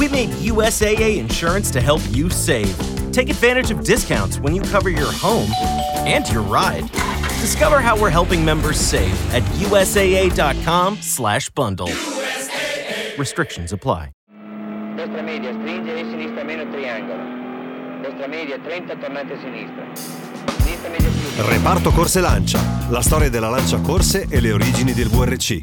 We made USAA insurance to help you save. Take advantage of discounts when you cover your home and your ride. Discover how we're helping members save at usaa.com/bundle. Restrictions apply. Destra media, stringere, sinistra meno, triangolo. Destra media, 30, tornate sinistra. Sinistra media più. Reparto Corse Lancia, la storia della Lancia Corse e le origini del VRC.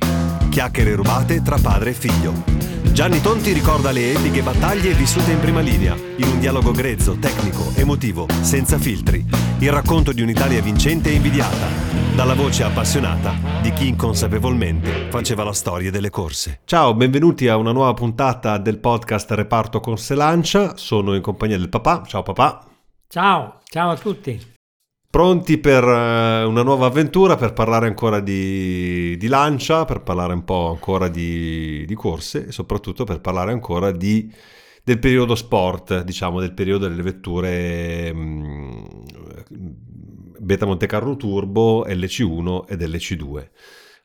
Chiacchiere rubate tra padre e figlio. Gianni Tonti ricorda le epliche battaglie vissute in prima linea, in un dialogo grezzo, tecnico, emotivo, senza filtri. Il racconto di un'Italia vincente e invidiata, dalla voce appassionata di chi inconsapevolmente faceva la storia delle corse. Ciao, benvenuti a una nuova puntata del podcast Reparto Corse Lancia. Sono in compagnia del papà. Ciao papà. Ciao, ciao a tutti. Pronti per eh, una nuova avventura, per parlare ancora di, di lancia, per parlare un po' ancora di, di corse e soprattutto per parlare ancora di, del periodo sport, diciamo del periodo delle vetture mm, Beta Monte Carlo Turbo, LC1 ed LC2.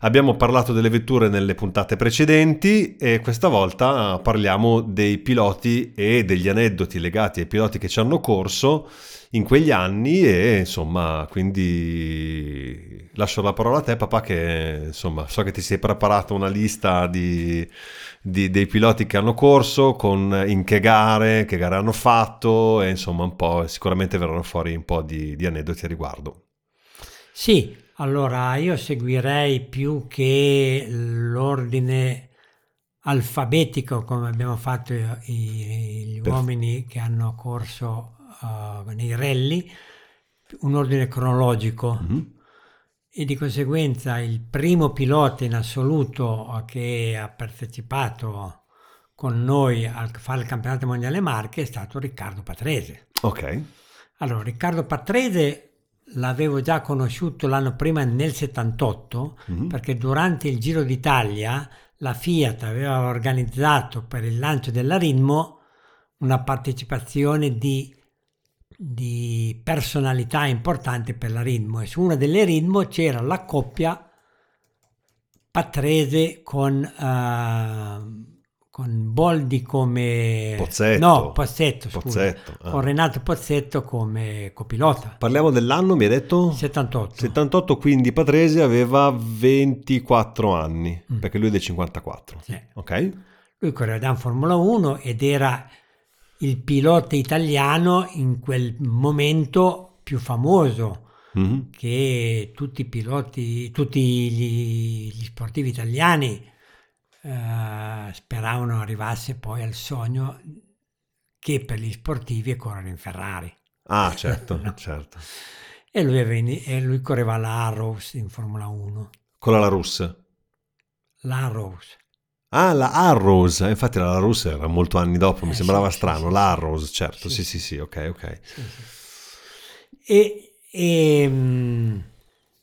Abbiamo parlato delle vetture nelle puntate precedenti e questa volta parliamo dei piloti e degli aneddoti legati ai piloti che ci hanno corso in quegli anni e insomma quindi lascio la parola a te papà che insomma so che ti sei preparato una lista di, di- dei piloti che hanno corso con in che gare, che gare hanno fatto e insomma un po' sicuramente verranno fuori un po' di, di aneddoti a riguardo. Sì, allora io seguirei più che l'ordine alfabetico come abbiamo fatto i- i- gli Per- uomini che hanno corso uh, nei rally, un ordine cronologico. Mhm. e di conseguenza il primo pilota in assoluto che ha partecipato con noi a fare il campionato mondiale Marche è stato Riccardo Patrese. Ok. Allora, Riccardo Patrese l'avevo già conosciuto l'anno prima nel 78 Mhm. perché durante il Giro d'Italia la Fiat aveva organizzato per il lancio dell'Aritmo una partecipazione di, di personalità importanti per l'Aritmo e su una delle Ritmo c'era la coppia Patrese con, eh, con Boldi come... Pozzetto. No, Pozzetto, scusa. Pozzetto, ah. Con Renato Pozzetto come copilota. Parliamo dell'anno, mi hai detto? 78. 78, quindi Patrese aveva 24 anni, Mm. perché lui è del 54. Sì. Ok? Lui correva in Formula 1 ed era il pilota italiano in quel momento più famoso Mhm. che tutti i piloti, tutti gli, gli sportivi italiani eh, speravano arrivasse poi al sogno che per gli sportivi è correre in Ferrari. Ah, certo, No. certo. E lui, aveva ini- e lui correva la Arrows in Formula 1. Con la Larus. La Arrows. Ah, la Arrows, infatti la Larus era molto anni dopo, mi Eh, sembrava sì, strano. sì, sì, la sì. Arrows, certo, sì, Sì. sì, sì, ok, ok. E, e, mh,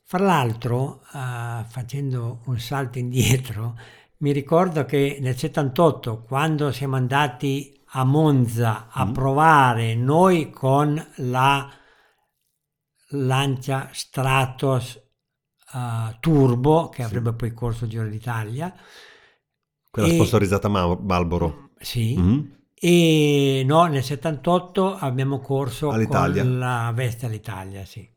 fra l'altro, eh, facendo un salto indietro, mi ricordo che nel 78, quando siamo andati a Monza a Mm. provare noi con la Lancia Stratos eh, Turbo, che Sì. avrebbe poi corso il Giro d'Italia, Quella E- sponsorizzata Ma- Marlboro. sì, Mhm. e no, nel 78 abbiamo corso All'Italia. con la Veste all'Italia, sì.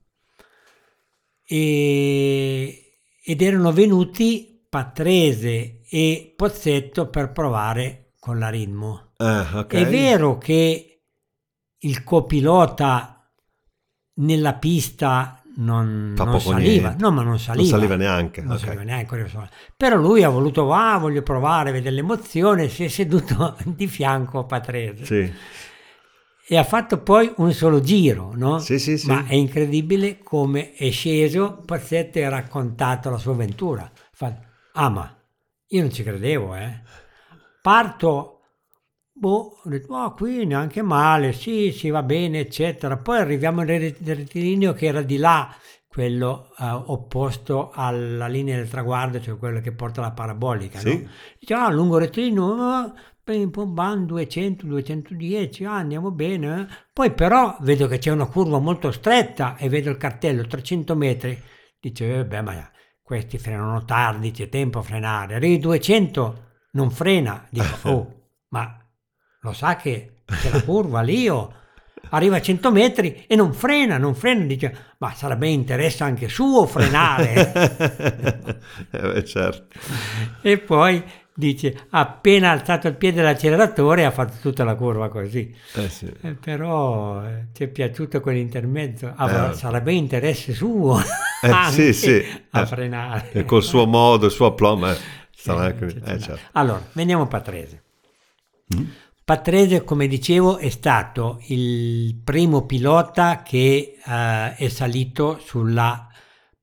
E- ed erano venuti Patrese e Pozzetto per provare con la Ritmo. Eh, ok. È vero che il copilota nella pista non, non saliva, niente. no, ma non saliva. Non saliva neanche. Non ok. saliva neanche. Però lui ha voluto, ah, voglio provare, vedere l'emozione, si è seduto di fianco a Patrese Sì, e ha fatto poi un solo giro, no? sì, sì. sì. Ma è incredibile come è sceso Pozzetto e ha raccontato la sua avventura. Fa, ah, ma io non ci credevo, eh. Parto Boh, ho detto, "Ah, qui neanche male, sì, sì, va bene, eccetera. Poi arriviamo nel ret- rettilineo che era di là, quello eh, opposto alla linea del traguardo, cioè quello che porta la parabolica, Sì. no? Dice, ah, lungo rettilineo, ah, pim, pum, bam, 200, 210, ah, andiamo bene. eh. Poi però vedo che c'è una curva molto stretta e vedo il cartello, 300 metri. Dice, eh, beh, ma questi frenano tardi, c'è tempo a frenare. Arrivi 200, non frena. Dico, oh, ma lo sa che c'è la curva lì o... Arriva a 100 metri e non frena, non frena. Dice, ma sarebbe interesse anche suo frenare. Eh beh, certo. e poi dice, appena alzato il piede dall'acceleratore e ha fatto tutta la curva così. Eh sì. Eh, però eh, ti è piaciuto quell'intermezzo? Avrà- Eh. sarebbe interesse suo Eh, sì, sì. a Eh, frenare. E col suo modo, il suo aplomb, certo. Allora, veniamo a Patrese. Mm. Patrese, come dicevo, è stato il primo pilota che è salito sulla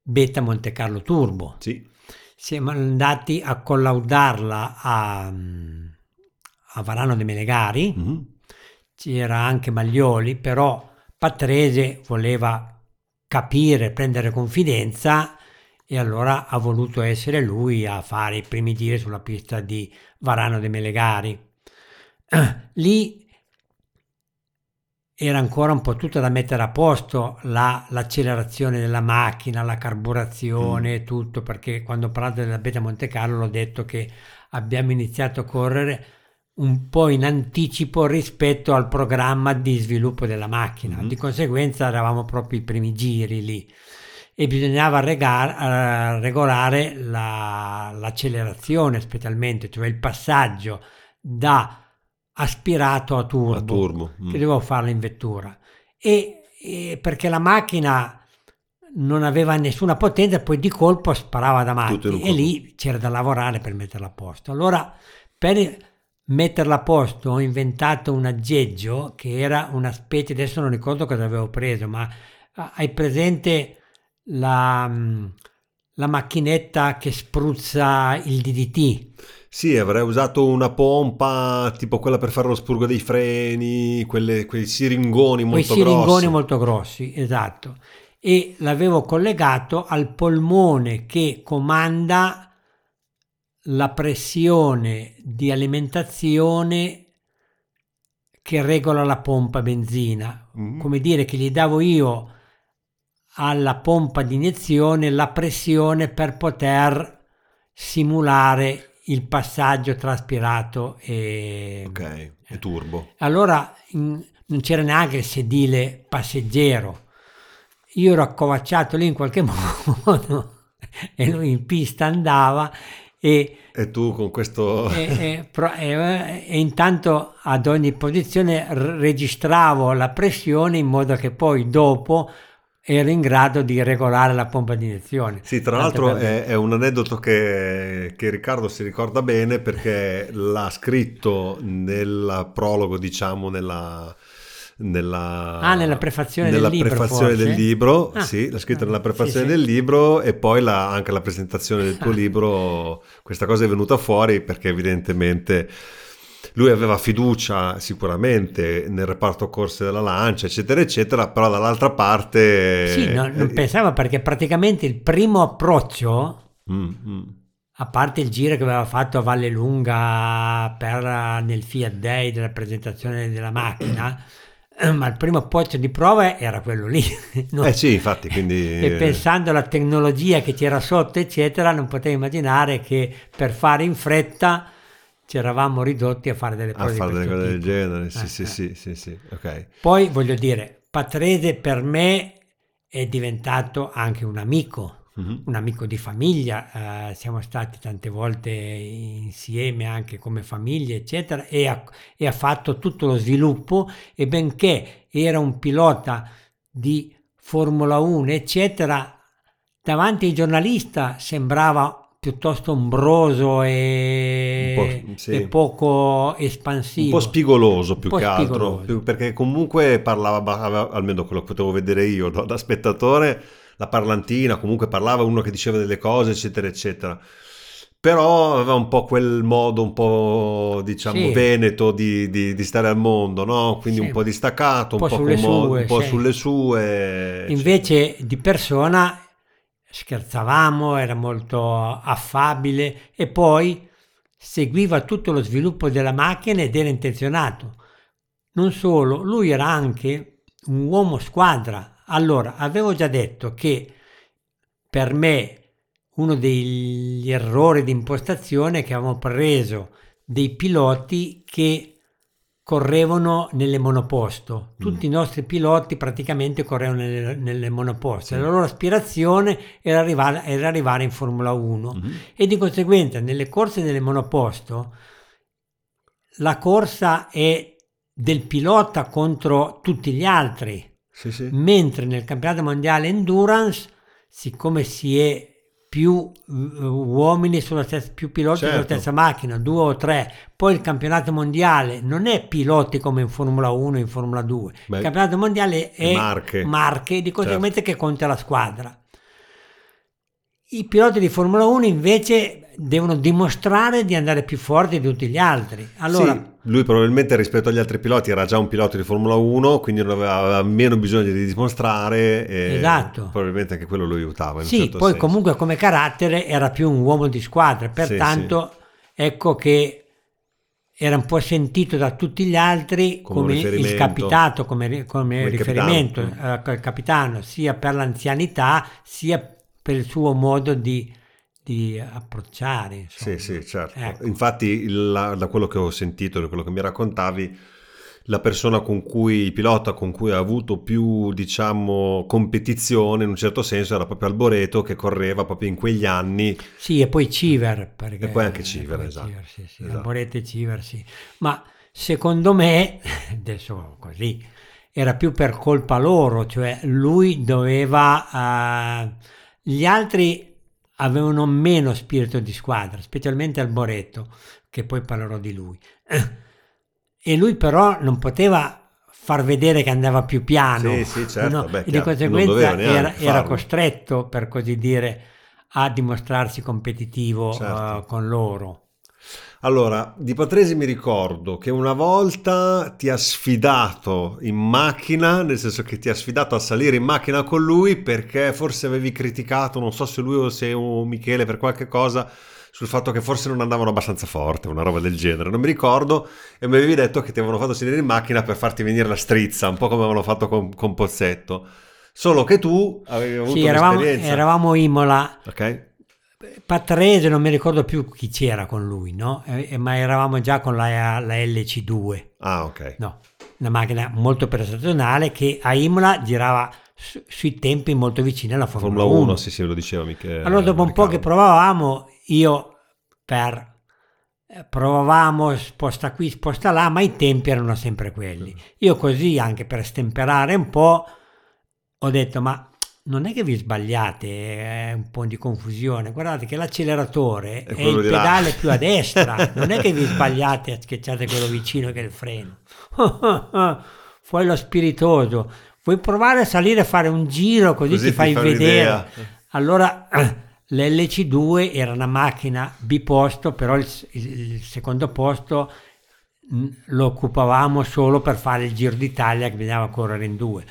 Beta Monte Carlo Turbo. Sì. Siamo andati a collaudarla a, a Varano de Melegari, Mhm. c'era anche Maglioli, però Patrese voleva capire, prendere confidenza e allora ha voluto essere lui a fare i primi giri sulla pista di Varano de Melegari. Lì era ancora un po' tutto da mettere a posto, la- l'accelerazione della macchina, la carburazione, tutto, perché quando ho parlato della Beta Monte Carlo l'ho detto che abbiamo iniziato a correre un po' in anticipo rispetto al programma di sviluppo della macchina. Mhm. Di conseguenza eravamo proprio i primi giri lì e bisognava rega- eh, regolare la- l'accelerazione specialmente, cioè il passaggio da aspirato a turbo, A turbo. mm. che dovevo farlo in vettura. E, e perché la macchina non aveva nessuna potenza, poi di colpo sparava davanti e lì c'era da lavorare per metterla a posto. Allora, per metterla a posto ho inventato un aggeggio che era una specie, adesso non ricordo cosa avevo preso, ma hai presente la, mm, la macchinetta che spruzza il DDT? Sì, avrei usato una pompa tipo quella per fare lo spurgo dei freni, quelle- quei siringoni quei molto siringoni grossi. molto grossi, esatto. E l'avevo collegato al polmone che comanda la pressione di alimentazione che regola la pompa benzina. Mm. Come dire che gli davo io alla pompa di iniezione la pressione per poter simulare il passaggio tra aspirato e, Ok, e turbo. allora in- non c'era neanche il sedile passeggero. Io ero accovacciato lì in qualche modo e lui in pista andava e, E tu con questo... e- e e- intanto ad ogni posizione registravo la pressione in modo che poi dopo ero in grado di regolare la pompa di iniezione. Sì, tra l'altro è, è un aneddoto che, che Riccardo si ricorda bene perché l'ha scritto nel prologo, diciamo, nella... Nella, Ah, nella prefazione del nella libro, prefazione del libro, Ah, sì, l'ha scritto ah, nella sì, prefazione sì. del libro e poi la- anche la presentazione del tuo Ah. libro, questa cosa è venuta fuori perché evidentemente lui aveva fiducia sicuramente nel reparto corse della Lancia, eccetera, eccetera, però dall'altra parte... Sì, no- non eh, pensavo perché praticamente il primo approccio mm, mm. a parte il giro che aveva fatto a Valle Lunga per, eh, nel Fiat Day della presentazione della macchina, ma il primo approccio di prova era quello lì. no? Eh sì, infatti, quindi... E pensando alla tecnologia che c'era sotto, eccetera, non potevo immaginare che per fare in fretta ci eravamo ridotti a fare delle prove fare delle cose del genere, sì, Eh, sì, eh. sì, sì, sì, ok. Poi voglio dire, Patrese per me è diventato anche un amico Mhm. un amico di famiglia, eh, siamo stati tante volte insieme anche come famiglia, eccetera, e ha, e ha fatto tutto lo sviluppo e benché era un pilota di Formula 1, eccetera, davanti ai giornalisti sembrava piuttosto ombroso e, po', sì. e poco espansivo. Un po' spigoloso più po' che altro, spigoloso. più- perché comunque parlava, almeno quello che potevo vedere io da, da spettatore, la parlantina, comunque parlava uno che diceva delle cose, eccetera, eccetera. però aveva un po' quel modo un po' diciamo Sì. veneto di, di- di stare al mondo, no? Quindi Sì. un po' distaccato, un, Un po' po', sulle commo- sue, un po' sì. sulle sue. Invece di persona scherzavamo, era molto affabile e poi seguiva tutto lo sviluppo della macchina ed era intenzionato. Non solo, lui era anche un uomo squadra. Allora, avevo già detto che per me uno degli errori di impostazione che avevamo preso dei piloti che correvano nelle monoposto. Tutti i nostri piloti praticamente correvano nelle, nelle monoposto. La loro aspirazione era arrivare, era arrivare in Formula 1 Mhm. e di conseguenza nelle corse delle monoposto la corsa è del pilota contro tutti gli altri Sì, sì. mentre nel campionato mondiale endurance, siccome si è più eh, uomini sulla stessa, più piloti sulla Certo. stessa macchina, due o tre, poi il campionato mondiale non è piloti come in Formula 1 e in Formula 2, Beh, il campionato mondiale è marche. marche, di conseguenza Certo. che conta la squadra. I piloti di Formula 1 invece devono dimostrare di andare più forti di tutti gli altri. Allora, Sì, lui probabilmente rispetto agli altri piloti era già un pilota di Formula 1, quindi non aveva, meno bisogno di dimostrare Esatto. probabilmente anche quello lo aiutava. Sì, certo poi senso. comunque come carattere era più un uomo di squadra, pertanto ecco che era un po' sentito da tutti gli altri Come come, il capitato, come, come Come riferimento, capitano. eh, il capitano, sia per l'anzianità sia per il suo modo di, di approcciare. insomma. Sì, sì, certo. Ecco. Infatti, la- da quello che ho sentito, da quello che mi raccontavi, la persona con cui, il pilota con cui ha avuto più, diciamo, competizione in un certo senso era proprio Alboreto che correva proprio in quegli anni. Sì, e poi Civer. Perché, E poi anche Civer, poi esatto. sì, sì, Esatto. Alboreto e Civer, sì. Ma secondo me, adesso così, era più per colpa loro, cioè lui doveva... eh, gli altri avevano meno spirito di squadra, specialmente Alboreto, che poi parlerò di lui. E lui però non poteva far vedere che andava più piano. Sì, sì, certo, beh, e di conseguenza era, era costretto, per così dire, a dimostrarsi competitivo Certo. eh, con loro. Allora, di Patrese mi ricordo che una volta ti ha sfidato in macchina, nel senso che ti ha sfidato a salire in macchina con lui perché forse avevi criticato, non so se lui o se o Michele per qualche cosa, sul fatto che forse non andavano abbastanza forte, una roba del genere, non mi ricordo, e mi avevi detto che ti avevano fatto salire in macchina per farti venire la strizza, un po' come avevano fatto con, con Pozzetto. Solo che tu avevi avuto Sì, eravamo, eravamo Imola, Ok? Patrese, non mi ricordo più chi c'era con lui, no? Eh, eh, ma eravamo già con la, la LC2. Ah, ok. No, una macchina molto prestazionale che a Imola girava su- sui tempi molto vicini alla Formula, Formula 1, 1. sì, sì, lo diceva Michele. Allora dopo un po' che provavamo, io per eh, provavamo sposta qui, sposta là, ma i tempi erano sempre quelli. Io così, anche per stemperare un po', ho detto, ma non è che vi sbagliate, è un po' di confusione. Guardate che l'acceleratore È è, il di là." pedale più a destra, non è che vi sbagliate a schiacciate quello vicino che è il freno. Fuori lo spiritoso. Vuoi provare a salire a fare un giro così, Così ti ti fai fai vedere? un'idea. Allora l'LC2 era una macchina biposto, però il, il- secondo posto mh, lo occupavamo solo per fare il Giro d'Italia che bisognava correre in due.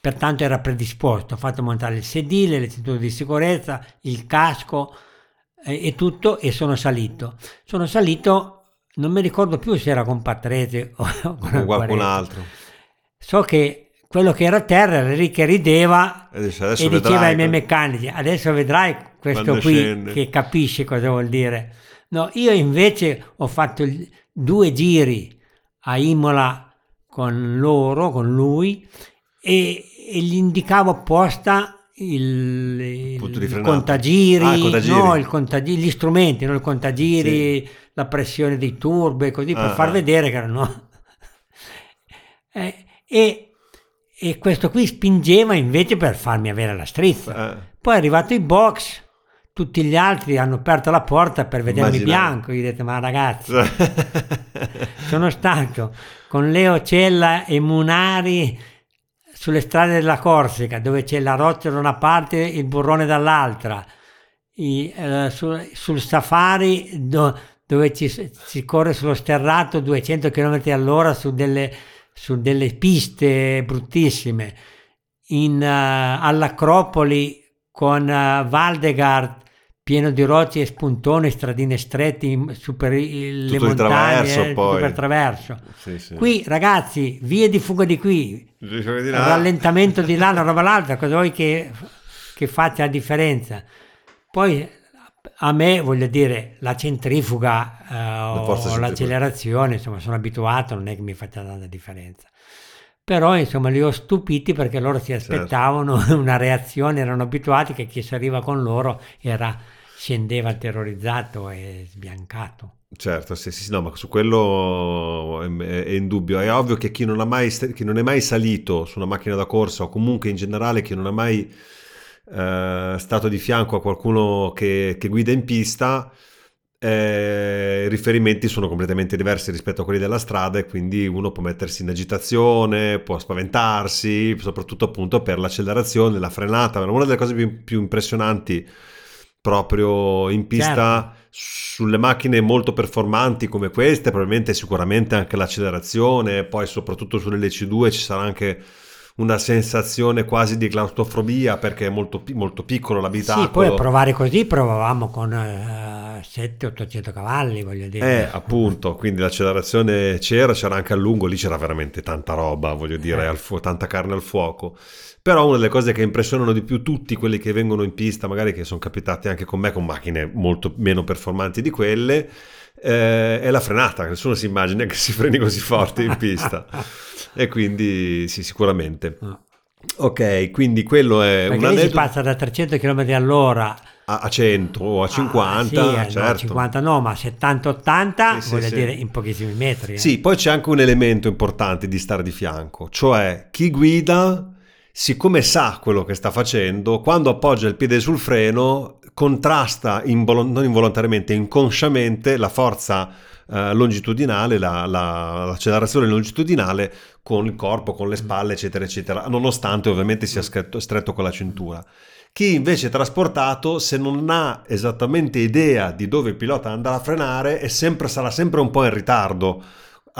Pertanto era predisposto, ho fatto montare il sedile, le cinture di sicurezza, il casco eh, e tutto e sono salito. Sono salito, non mi ricordo più se era con Patrese o con qualcun altro. So che quello che era a terra era lì che rideva Adesso, adesso e diceva vedrai ai miei meccanici adesso vedrai questo qui scende." che capisce cosa vuol dire no io invece ho fatto due giri a Imola con loro con lui e, e gli indicavo apposta il, il contagiri, Ah, il contagiri. no, il contagiri, gli strumenti, no? il contagiri, la pressione dei turbi, così per Ah, far ah. vedere che erano... Eh, e, e questo qui spingeva invece per farmi avere la strizza. Eh, Poi è arrivato in box, tutti gli altri hanno aperto la porta per vedermi Immaginavo. bianco. Io ho detto, ma ragazzi, sono stanco con Leo Cella e Munari sulle strade della Corsica, dove c'è la roccia da una parte e il burrone dall'altra. i- eh, su- sul safari do- dove ci, si corre sullo sterrato 200 km all'ora su delle, su delle piste bruttissime, in, eh, all'Acropoli con eh, Valdegard pieno di rocce e spuntoni, stradine strette in- su per i- le Tutto montagne, traverso, poi. per traverso. Sì, sì. Qui ragazzi, vie di fuga di qui, di rallentamento di là, una roba l'altra, cosa vuoi che, che faccia la differenza? Poi a me, voglio dire, la centrifuga eh, forza o centrifuga. l'accelerazione, insomma, sono abituato, non è che mi faccia tanta differenza. Però, insomma, li ho stupiti perché loro si Certo. aspettavano una reazione, erano abituati che chi si arriva con loro era, scendeva terrorizzato e sbiancato. Certo, sì, sì, no, ma su quello è, è indubbio. È ovvio che chi non, mai, chi non è mai salito su una macchina da corsa o comunque in generale chi non ha mai eh, stato di fianco a qualcuno che, che guida in pista, eh, i riferimenti sono completamente diversi rispetto a quelli della strada e quindi uno può mettersi in agitazione, può spaventarsi, soprattutto appunto per l'accelerazione, la frenata. Una delle cose più, più impressionanti proprio in pista sulle macchine molto performanti come queste, probabilmente sicuramente anche l'accelerazione, poi soprattutto sulle LC2 ci sarà anche una sensazione quasi di claustrofobia perché è molto, molto piccolo l'abitacolo. Sì, poi a provare così provavamo con eh, 700-800 cavalli, voglio dire. Eh, appunto, quindi l'accelerazione c'era, c'era anche a lungo, lì c'era veramente tanta roba, voglio dire, Eh. al fu- tanta carne al fuoco. Però una delle cose che impressionano di più tutti quelli che vengono in pista, magari che sono capitati anche con me con macchine molto meno performanti di quelle, eh, è la frenata. Nessuno si immagina che si freni così forte in pista. e quindi sì, sicuramente. No. Ok, quindi quello è Perché un lì si aneddoto passa da 300 km all'ora a, a 100 o a 50, Ah, sì, eh, no, certo. 50 no, ma 70-80 Sì, sì, vuol sì. dire in pochissimi metri. eh. Sì, poi c'è anche un elemento importante di stare di fianco, cioè chi guida, siccome sa quello che sta facendo, quando appoggia il piede sul freno, contrasta involo- non involontariamente, inconsciamente la forza eh, longitudinale, la- la- l'accelerazione longitudinale con il corpo, con le spalle, eccetera, eccetera, nonostante ovviamente sia stretto, stretto con la cintura. Chi invece è trasportato, se non ha esattamente idea di dove il pilota andrà a frenare, è sempre- sarà sempre un po' in ritardo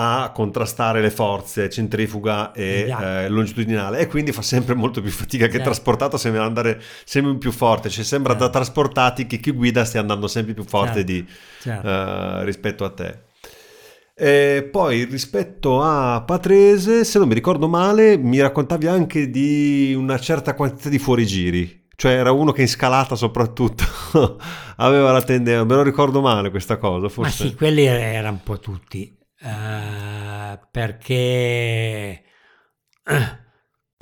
a contrastare le forze centrifuga e eh, longitudinale. E quindi fa sempre molto più fatica che Certo. trasportato sembra andare sempre più forte. Cioè sembra da Certo. trasportati che chi guida stia andando sempre più forte di, eh, rispetto a te. E poi rispetto a Patrese se non mi ricordo male mi raccontavi anche di una certa quantità di fuorigiri. Cioè era uno che in scalata soprattutto aveva la tendenza. Me lo ricordo male questa cosa Ma forse. sì, quelli erano un po' tutti. Eh, perché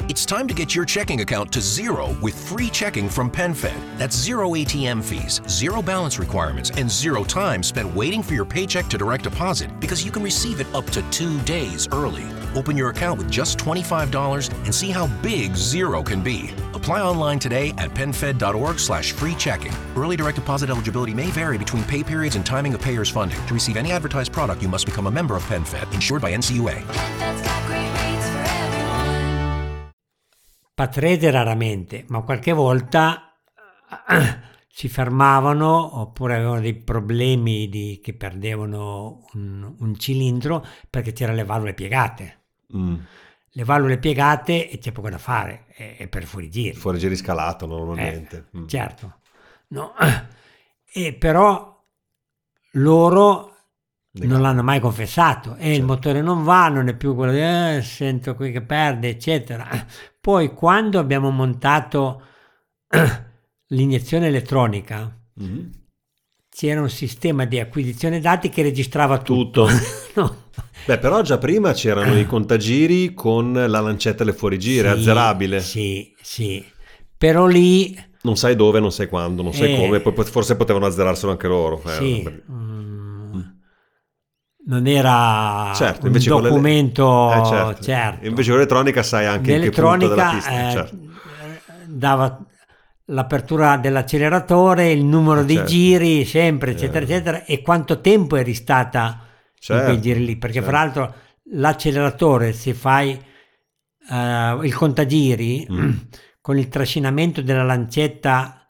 It's time to get your checking account to zero with free checking from PenFed. That's zero ATM fees, zero balance requirements, and zero time spent waiting for your paycheck to direct deposit because you can receive it up to two days early. Open your account with just $25 and see how big zero can be. Apply online today at penfed.org slash free checking. Early direct deposit eligibility may vary between pay periods and timing of payer's funding. To receive any advertised product, you must become a member of PenFed, insured by NCUA. Patrese raramente, ma qualche volta si fermavano oppure avevano dei problemi di- che perdevano un, un cilindro perché c'erano le valvole piegate. Mm. Le valvole piegate e c'è poco da fare, è, è per fuorigiri. fuorigiri scalato normalmente Eh, Mm. Certo. No. E però loro non l'hanno mai confessato e il Certo. motore non va, non è più quello di "Eh, sento qui che perde, eccetera. Poi quando abbiamo montato l'iniezione elettronica Mhm. C'era un sistema di acquisizione dati che registrava tutto. Tutto. No. Beh, però già prima c'erano i contagiri con la lancetta alle fuorigiri, Sì, azzerabile. Sì, sì. Però lì Non sai dove, non sai quando, non sai Eh. come, poi forse potevano azzerarselo anche loro. eh, Sì, perché- mm, non era Certo, un con le- documento Eh, certo. certo. Invece con l'elettronica sai anche in che punto della pista. eh, certo. dava l'apertura dell'acceleratore, il numero Eh, dei certo. giri, sempre, eccetera, Eh. eccetera, e quanto tempo eri stata in quei Certo, giri lì, perché certo. fra l'altro l'acceleratore, se fai eh, il contagiri, Mm. con il trascinamento della lancetta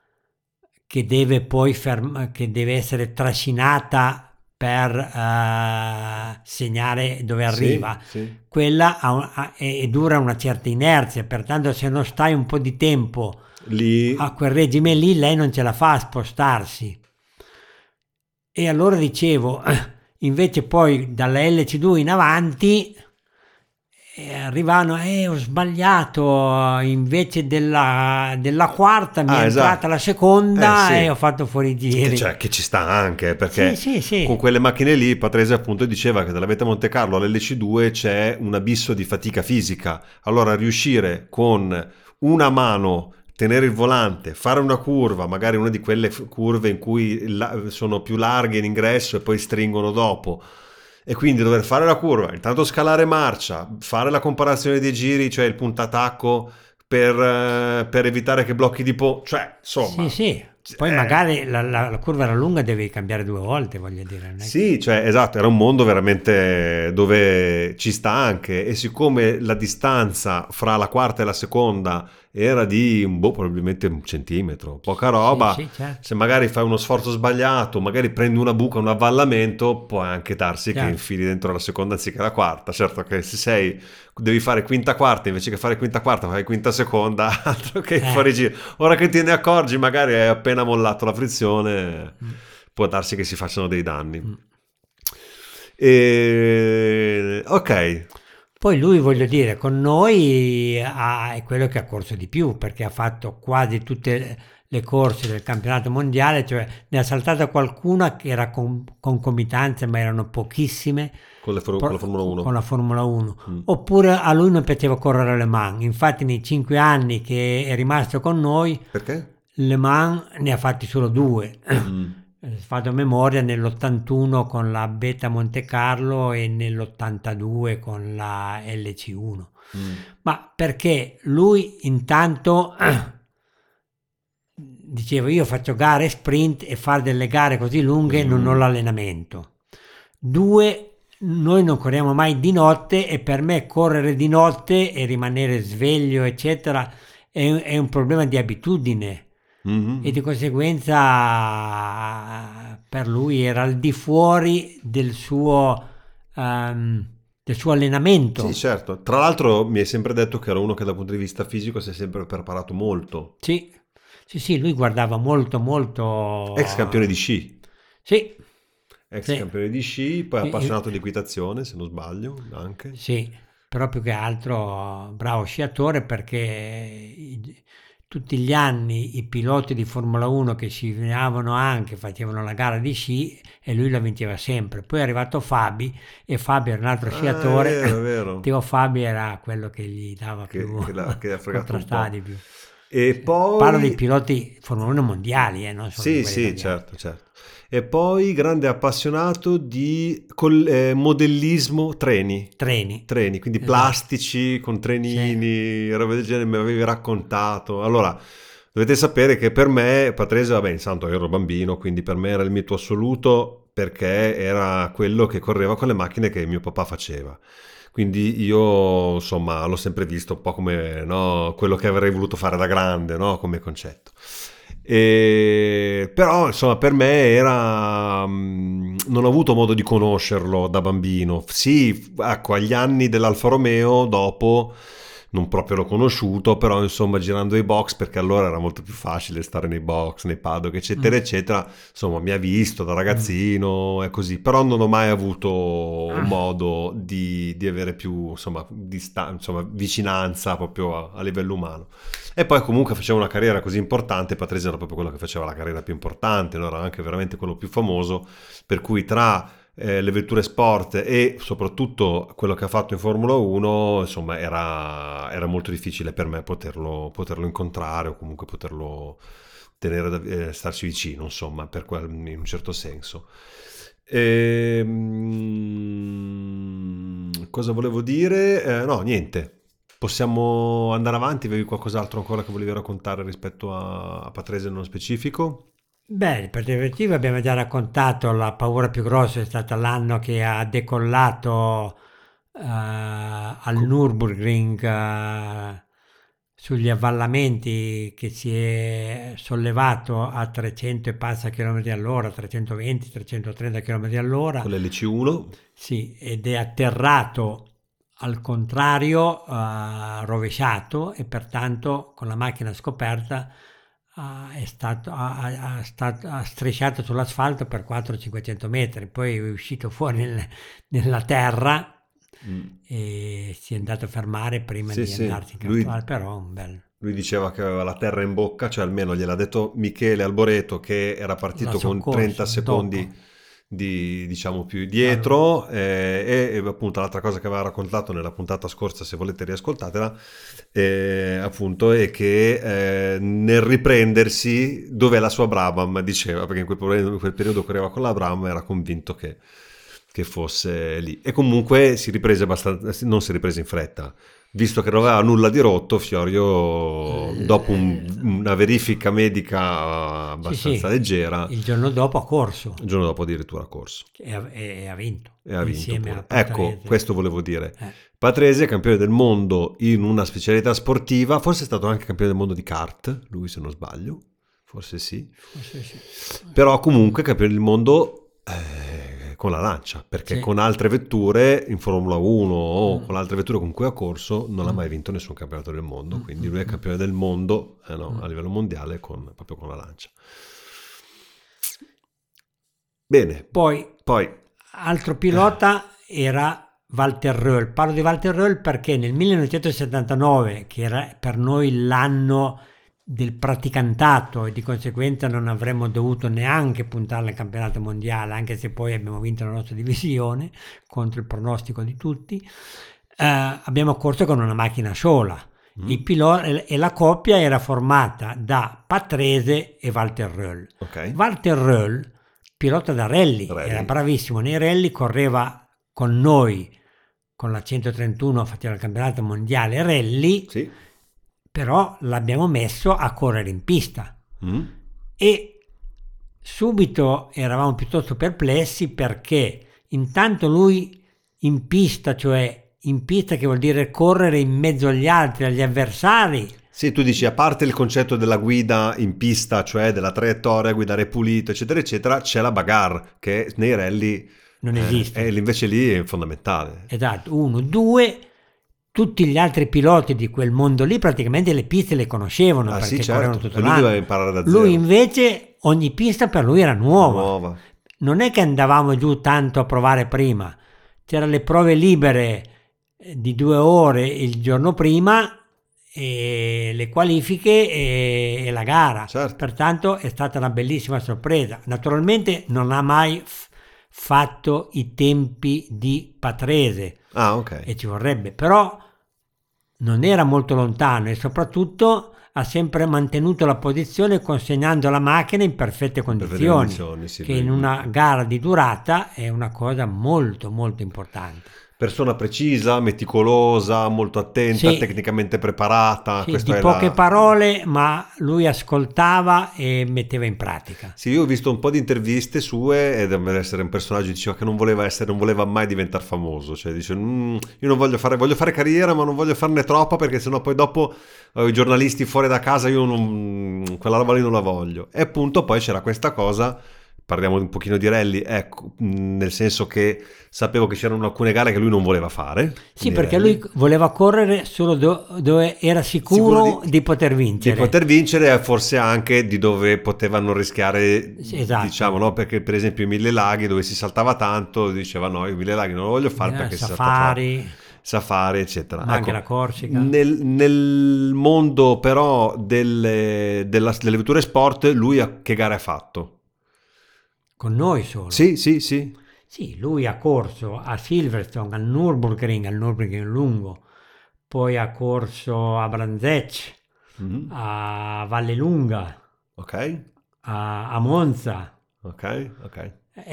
che deve poi ferm- che deve essere trascinata per eh, segnare dove Sì, arriva. sì. Quella ha un- ha- e dura una certa inerzia, pertanto se non stai un po' di tempo Lì a quel regime lì, lei non ce la fa a spostarsi. E allora dicevo, invece poi dalla LC2 in avanti eh, arrivano, eh, ho sbagliato, invece della, della quarta mi Ah, è esatto. entrata la seconda Eh, sì. e ho fatto fuori giri. Cioè, che ci sta anche, perché Sì, sì, con quelle macchine lì, Patrese appunto diceva che dalla vetta Monte Carlo all'LC2 c'è un abisso di fatica fisica. Allora, riuscire con una mano tenere il volante, fare una curva, magari una di quelle curve in cui sono più larghe in ingresso e poi stringono dopo, e quindi dover fare la curva, intanto scalare marcia, fare la comparazione dei giri, cioè il puntatacco per, eh, per evitare che blocchi di po', cioè insomma... Sì, sì. Poi eh. magari la, la- la curva era lunga, devi cambiare due volte, voglio dire. è che- Sì, cioè, esatto, era un mondo veramente dove ci sta anche e siccome la distanza fra la quarta e la seconda era di, boh, probabilmente un centimetro, poca roba, Sì, sì, certo. se magari fai uno sforzo sbagliato, magari prendi una buca, un avvallamento, può anche darsi che Certo. infili dentro la seconda anziché la quarta. Certo che se sei, devi fare quinta quarta, invece che fare quinta quarta, fai quinta seconda, altro che Eh. fuori giro. Ora che te ne accorgi, magari hai appena mollato la frizione, Mm. può darsi che si facciano dei danni. Mm. E... Ok, Poi lui, voglio dire, con noi ha- è quello che ha corso di più perché ha fatto quasi tutte le corse del campionato mondiale, cioè ne ha saltata qualcuna che era con concomitanza, ma erano pochissime con, le con la Formula 1. con la Formula 1. Mm. Oppure a lui non piaceva correre Le Mans. Infatti, nei cinque anni che è rimasto con noi, Perché? Le Mans ne ha fatti solo due. Mm. Eh, Vado a memoria nell'81 con la Beta Monte Carlo e nell'82 con la LC1. Mm. Ma perché lui intanto diceva io faccio gare sprint e fare delle gare così lunghe Mm. non ho l'allenamento. Due, noi non corriamo mai di notte e per me correre di notte e rimanere sveglio eccetera è, è un problema di abitudine Mhm. e di conseguenza per lui era al di fuori del suo, ehm, del suo allenamento. Sì, certo. Tra l'altro mi hai sempre detto che era uno che dal punto di vista fisico si è sempre preparato molto. Sì, sì, sì, lui guardava molto, molto... Ex campione di sci. Sì, Ex Sì. campione di sci, poi appassionato di equitazione, se non sbaglio, anche. sì, però più che altro bravo sciatore perché tutti gli anni i piloti di Formula 1 che si venivano anche facevano la gara di sci e lui la vinceva sempre. Poi è arrivato Fabi e Fabi era un altro sciatore. Ah, vero, vero. Fabi era quello che gli dava Che- più che l'ha- che po'. di più. E poi... Parlo dei piloti Formula 1 mondiali, eh, non solo di Sì, sì, italiani. certo, certo. E poi grande appassionato di col- eh, modellismo treni. Treni. Treni, quindi Esatto. plastici con trenini, roba del genere, mi avevi raccontato. Allora, dovete sapere che per me, Patrese, vabbè, intanto ero bambino, quindi per me era il mito assoluto perché era quello che correva con le macchine che mio papà faceva. Quindi io, insomma, l'ho sempre visto un po' come no, quello che avrei voluto fare da grande, no, come concetto. E- però, insomma, per me era... mm, non ho avuto modo di conoscerlo da bambino. Sì, ecco, agli anni dell'Alfa Romeo, dopo, non proprio l'ho conosciuto, però, insomma, girando i box, perché allora era molto più facile stare nei box, nei paddock, eccetera, Mm. eccetera. Insomma, mi ha visto da ragazzino e così, però non ho mai avuto Ah. modo di, di avere più, insomma, distan- insomma, vicinanza proprio a, a livello umano. E poi comunque faceva una carriera così importante, Patrese era proprio quello che faceva la carriera più importante, no? era anche veramente quello più famoso, per cui tra eh, le vetture sport e soprattutto quello che ha fatto in Formula 1, insomma, era, era molto difficile per me poterlo, poterlo incontrare o comunque poterlo tenere, da- eh, starci vicino, insomma, quel- in un certo senso. Ehm, cosa volevo dire? Eh, no, niente. Possiamo andare avanti? Avevi qualcos'altro ancora che volevi raccontare rispetto a, a Patrese nello specifico? Beh, per direttivo abbiamo già raccontato, la paura più grossa è stata l'anno che ha decollato eh, al Nürburgring eh, sugli avvallamenti che si è sollevato a 300 e passa km all'ora, 320, 330 km all'ora. Con l'LC1. Sì, ed è atterrato al contrario, eh, rovesciato e pertanto con la macchina scoperta è stato, ha, ha- stato- ha strisciato sull'asfalto per 400-500 metri, poi è uscito fuori nel- nella terra e si è andato a fermare prima Sì, di sì, andarsi in lui- cartolare, però un bel... Lui diceva che aveva la terra in bocca, cioè almeno gliel'ha detto Michele Alboreto che era partito con soccorso 30 secondi dopo. Di, diciamo più dietro eh, e, e appunto l'altra cosa che aveva raccontato nella puntata scorsa, se volete riascoltatela, eh, appunto è che eh, nel riprendersi dove è la sua Brabham, diceva, perché in quel, periodo- in quel periodo correva con la Brabham era convinto che, che fosse lì. E comunque si riprese abbastanza, non si riprese in fretta. Visto che non aveva nulla di rotto, Fiorio, dopo un- una verifica medica abbastanza sì. leggera, Il giorno dopo ha corso il giorno dopo addirittura ha corso e ha, e ha vinto. e ha vinto. Ecco, questo volevo dire. Eh. Patrese, campione del mondo in una specialità sportiva, forse è stato anche campione del mondo di kart, lui se non sbaglio, forse sì. Forse sì. Però comunque campione del mondo eh, con la lancia, perché Sì. con altre vetture in Formula 1 o Mm. con altre vetture con cui ha corso non ha mai vinto nessun campionato del mondo, Mm, quindi mm, lui è mm. campione del mondo eh no, Mm. a livello mondiale con- proprio con la lancia. Bene, Poi poi altro pilota era Walter Röll. Parlo di Walter Röll perché nel 1979, che era per noi l'anno del praticantato e di conseguenza non avremmo dovuto neanche puntare al campionato mondiale, anche se poi abbiamo vinto la nostra divisione contro il pronostico di tutti, eh, abbiamo corso con una macchina sola. Mm. I pilo- e la coppia era formata da Patrese e Walter Röll. ok. Walter Röll, pilota da rally, Rally. era bravissimo nei rally, correva con noi con la 131, faceva il campionato mondiale rally, Sì. Però l'abbiamo messo a correre in pista Mm. e subito eravamo piuttosto perplessi perché intanto lui in pista, cioè in pista che vuol dire correre in mezzo agli altri, agli avversari, Sì, tu dici, a parte il concetto della guida in pista, cioè della traiettoria, guidare pulito, eccetera, eccetera, c'è la bagarre, che nei rally non eh, esiste. e invece lì è fondamentale. Esatto, uno, due, tutti gli altri piloti di quel mondo lì praticamente le piste le conoscevano Ah, perché sì, correvano certo. tutto lui l'anno. doveva imparare da zero. Lui invece ogni pista per lui era nuova. Nuova. Non è che andavamo giù tanto a provare prima, c'erano le prove libere eh, di due ore il giorno prima e le qualifiche e, e la gara. Certo. Pertanto è stata una bellissima sorpresa. Naturalmente non ha mai f- fatto i tempi di Patrese Ah, ok. e ci vorrebbe, però non era molto lontano e soprattutto ha sempre mantenuto la posizione consegnando la macchina in perfette condizioni, sì, che in una gara di durata è una cosa molto molto importante. Persona precisa, meticolosa, molto attenta, Sì. tecnicamente preparata. Sì, di poche la- parole, ma lui ascoltava e metteva in pratica. Sì, io ho visto un po' di interviste sue e deve essere un personaggio diceva che non voleva essere, non voleva mai diventare famoso. Cioè dice, "Mm, io non voglio fare, voglio fare carriera, ma non voglio farne troppa perché sennò poi dopo eh, i giornalisti fuori da casa io non, quella roba lì non la voglio. E appunto poi c'era questa cosa, parliamo un pochino di rally, ecco, nel senso che sapevo che c'erano alcune gare che lui non voleva fare. Sì, perché rally. lui voleva correre solo do- dove era sicuro, Sicuro di- di, poter di vincere. poter vincere e forse anche di dove potevano rischiare, esatto. diciamo, no? Perché per esempio i Mille Laghi dove si saltava tanto, diceva no, i Mille Laghi non lo voglio fare Eh, perché si salta safari, safari, eccetera. ma anche Ecco, la Corsica. nel, nel mondo però delle, della- delle vetture sport, lui ha- che gare ha fatto? Con noi solo. Sì, sì, sì. Sì, lui ha corso a Silverstone, al Nürburgring, al Nürburgring lungo, poi ha corso a Branzec, Mhm. a Vallelunga, Ok, a, a Monza ok, ok.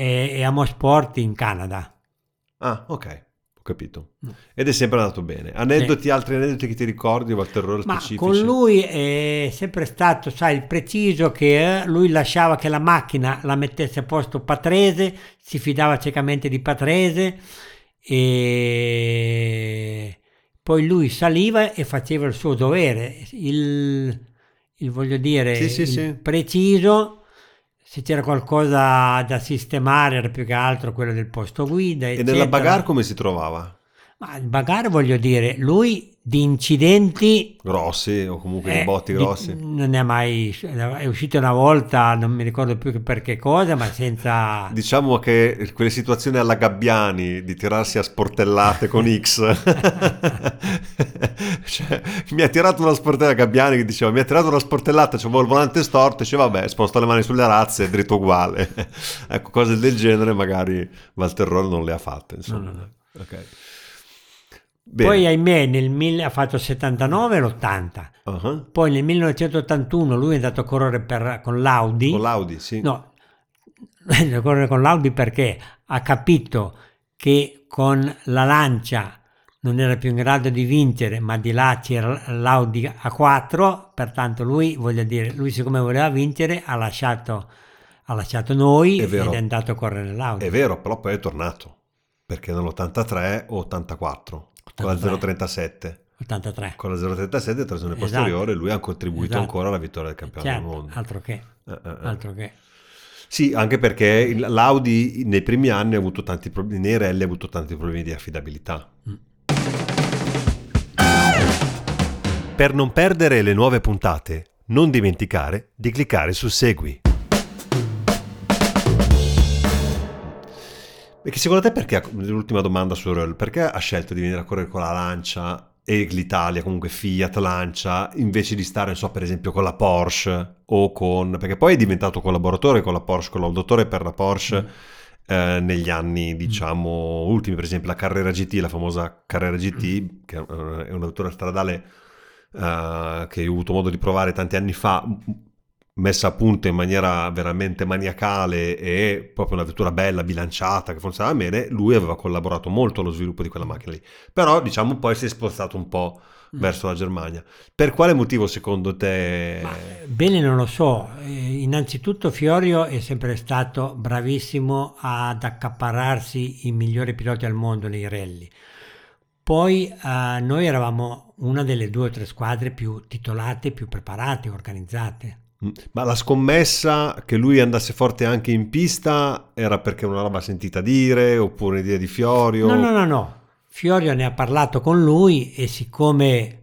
e, e a Mosport in Canada. Ah, ok, capito. Mm. Ed è sempre andato bene. Aneddoti, altri aneddoti che ti ricordi, Walter Roll Ma specifici? con lui è sempre stato, sai, il preciso che eh, lui lasciava che la macchina la mettesse a posto Patrese, si fidava ciecamente di Patrese e poi lui saliva e faceva il suo dovere, il, il voglio dire, Sì, sì, sì. preciso, se c'era qualcosa da sistemare era più che altro quello del posto guida, E eccetera. nella bagarre come si trovava? Ma il bagarre voglio dire, lui di incidenti Grossi o comunque di eh, botti di- grossi? non ne ha mai, è uscito una volta, non mi ricordo più per che cosa, ma senza... Diciamo che quelle situazioni alla Gabbiani di tirarsi a sportellate con X. Cioè, mi ha tirato una sportellata Gabbiani che diceva mi ha tirato una sportellata, c'avevo il volante storto, dice vabbè, sposto le mani sulle razze, è dritto uguale. ecco, cose del genere magari Valterrone non le ha fatte, insomma. Ok. Bene. Poi ahimè nel mille- ha fatto il 79 e l'80. Uh-huh. Poi nel 1981 lui è andato a correre per- con l'Audi. Con l'Audi, sì. No, è andato a correre con l'Audi perché ha capito che con la Lancia non era più in grado di vincere, ma di là c'era l'Audi A4, pertanto lui, voglio dire, lui siccome voleva vincere ha lasciato, ha lasciato noi È ed è andato a correre nell'Audi. È vero, però poi è tornato. Perché nell'83 o 84 con la 83. 037. 83. Con la 037 trazione Esatto. posteriore lui ha contribuito Esatto. ancora alla vittoria del campionato Certo, del mondo. altro che, Eh, eh, eh. altro che. Sì, anche perché l'Audi nei primi anni ha avuto tanti problemi, nei rally ha avuto tanti problemi di affidabilità. Mm. Per non perdere le nuove puntate, non dimenticare di cliccare su Segui. Perché secondo te perché, l'ultima domanda su Roll, perché ha scelto di venire a correre con la Lancia e l'Italia, comunque Fiat Lancia, invece di stare, non so, per esempio con la Porsche o con... perché poi è diventato collaboratore con la Porsche, collaudotore per la Porsche eh, negli anni, diciamo, ultimi, per esempio la Carrera GT, la famosa Carrera GT, che eh, è una vettura stradale eh, che ho avuto modo di provare tanti anni fa, messa a punto in maniera veramente maniacale e proprio una vettura bella, bilanciata, che funzionava bene, lui aveva collaborato molto allo sviluppo di quella macchina lì. Però, diciamo, poi si è spostato un po' Mm. verso la Germania. Per quale motivo, secondo te... Ma, bene non lo so, Eh, innanzitutto Fiorio è sempre stato bravissimo ad accaparrarsi i migliori piloti al mondo nei rally. Poi eh, noi eravamo una delle due o tre squadre più titolate, più preparate, organizzate. Mm. Ma la scommessa che lui andasse forte anche in pista era perché non l'aveva sentita dire, oppure un'idea di Fiorio? No, no, no, no. Fiorio ne ha parlato con lui e siccome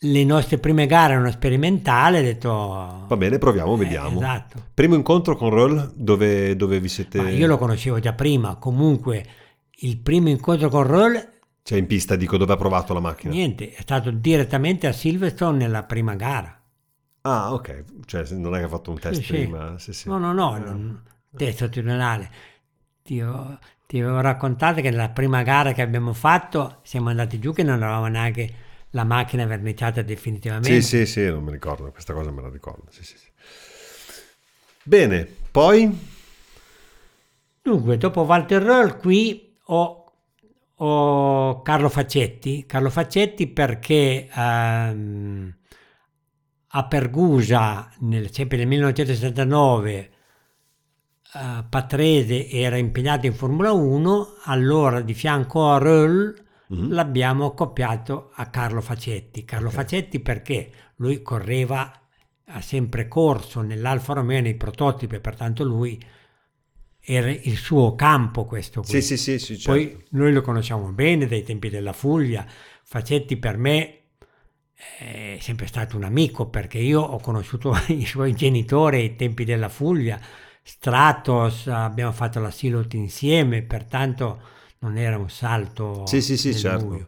le nostre prime gare erano sperimentali, ho detto... Va bene, proviamo, Eh, vediamo. esatto. Primo incontro con Roll, dove, dove vi siete... Ma io lo conoscevo già prima, comunque il primo incontro con Roll, Cioè in pista, dico, dove ha provato la macchina? niente, è stato direttamente a Silverstone nella prima gara. Ah, ok. Cioè non è che ha fatto un test Sì, prima. Sì, sì. No, no, no, non- test tribunale. Ti, ti avevo raccontato che nella prima gara che abbiamo fatto siamo andati giù che non avevamo neanche la macchina verniciata definitivamente. Sì, sì, sì, non mi ricordo, questa cosa me la ricordo. Sì, sì, sì. Bene, poi... Dunque, dopo Walter Roll qui ho, ho Carlo Faccetti. Carlo Faccetti perché ehm, a Pergusa, nel- sempre nel 1969, eh, Patrese era impegnato in Formula 1, allora di fianco a Roll Mhm. l'abbiamo accoppiato a Carlo Faccetti. Carlo Faccetti perché lui correva, ha sempre corso nell'Alfa Romeo nei prototipi, pertanto lui era il suo campo questo qui. Sì, sì, sì, certo. Poi noi lo conosciamo bene dai tempi della Fulvia. Facetti per me è sempre stato un amico perché io ho conosciuto i suoi genitori ai tempi della Fulvia, Stratos, abbiamo fatto la Silot insieme, pertanto non era un salto Sì, sì, sì, nel certo. buio.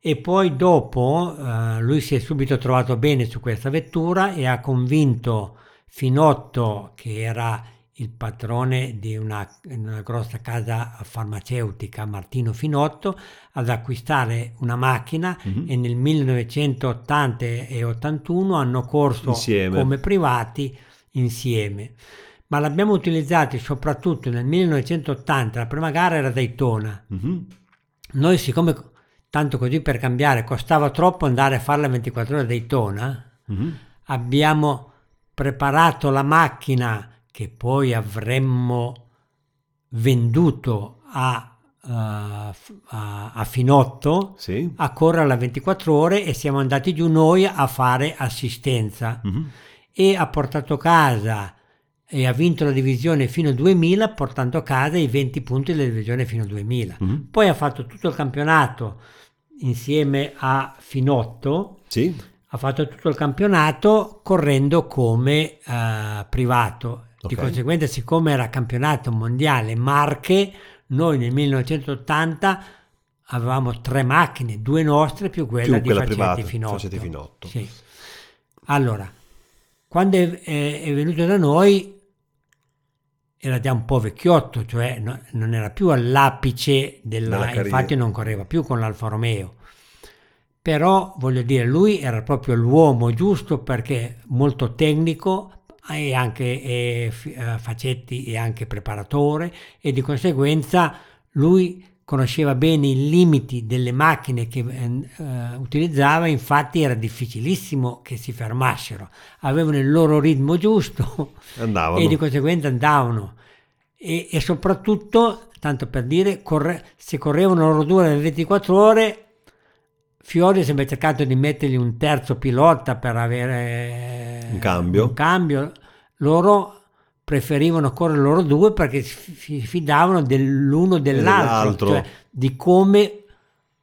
E poi dopo eh, lui si è subito trovato bene su questa vettura e ha convinto Finotto, che era il padrone di una, una grossa casa farmaceutica, Martino Finotto, ad acquistare una macchina Mhm. e nel 1980 e 81 hanno corso Insieme. come privati insieme. Ma l'abbiamo utilizzati soprattutto nel 1980, la prima gara era Daytona. Mhm. Noi siccome, tanto così per cambiare, costava troppo andare a fare la 24 ore Daytona, Mhm. abbiamo preparato la macchina che poi avremmo venduto a, f- a- a Finotto Sì. a correre alla 24 ore e siamo andati giù noi a fare assistenza Mhm. e ha portato a casa e ha vinto la divisione fino a 2000 portando a casa i 20 punti della divisione fino a 2000 Mhm. poi ha fatto tutto il campionato insieme a Finotto Sì. ha fatto tutto il campionato correndo come eh, privato. Di Ok. conseguenza, siccome era campionato mondiale Marche, noi nel 1980 avevamo tre macchine, due nostre più quella Più di quella Facetti privata, Finotto. Facetti Finotto. Sì. Allora, quando è, è- è venuto da noi era già un po' vecchiotto, cioè no- non era più all'apice della... Della infatti non correva più con l'Alfa Romeo. Però voglio dire lui era proprio l'uomo giusto perché molto tecnico e anche fi- eh, Facetti e anche preparatore e di conseguenza lui conosceva bene i limiti delle macchine che eh, eh, utilizzava infatti era difficilissimo che si fermassero avevano il loro ritmo giusto Andavano. e di conseguenza andavano e, e soprattutto tanto per dire corre- se correvano loro due nelle 24 ore Fiori ha sempre cercato di mettergli un terzo pilota per avere Un cambio. un cambio. Loro preferivano correre loro due perché si fidavano dell'uno dell'altro, dell'altro. cioè di come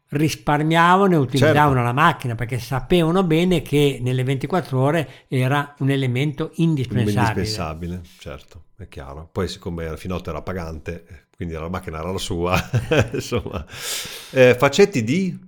risparmiavano e utilizzavano Certo. la macchina perché sapevano bene che nelle 24 ore era un elemento indispensabile. Indispensabile, certo, è chiaro. Poi siccome era Finotto era pagante, eh, quindi la macchina era la sua, insomma. Eh, Facetti di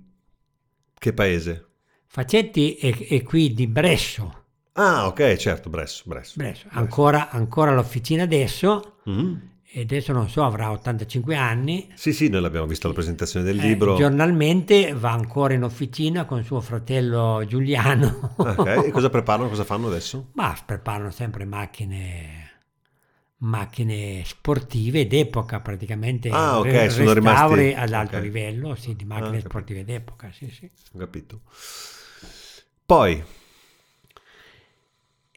che paese? Facetti è, è qui di Bresso, Ah, ok, certo, Bresso, Bresso. Bresso. Ancora, ancora l'officina adesso, Mhm. e adesso non so, avrà 85 anni. Sì, sì, noi l'abbiamo visto alla presentazione del Eh, libro. giornalmente va ancora in officina con suo fratello Giuliano. Ok, e cosa preparano, cosa fanno adesso? Ma preparano sempre macchine, macchine sportive d'epoca, praticamente Ah, ok, re- sono rimasti- ad alto ok. livello, sì, di macchine Ah, sportive d'epoca, sì, sì. Ho capito. Poi,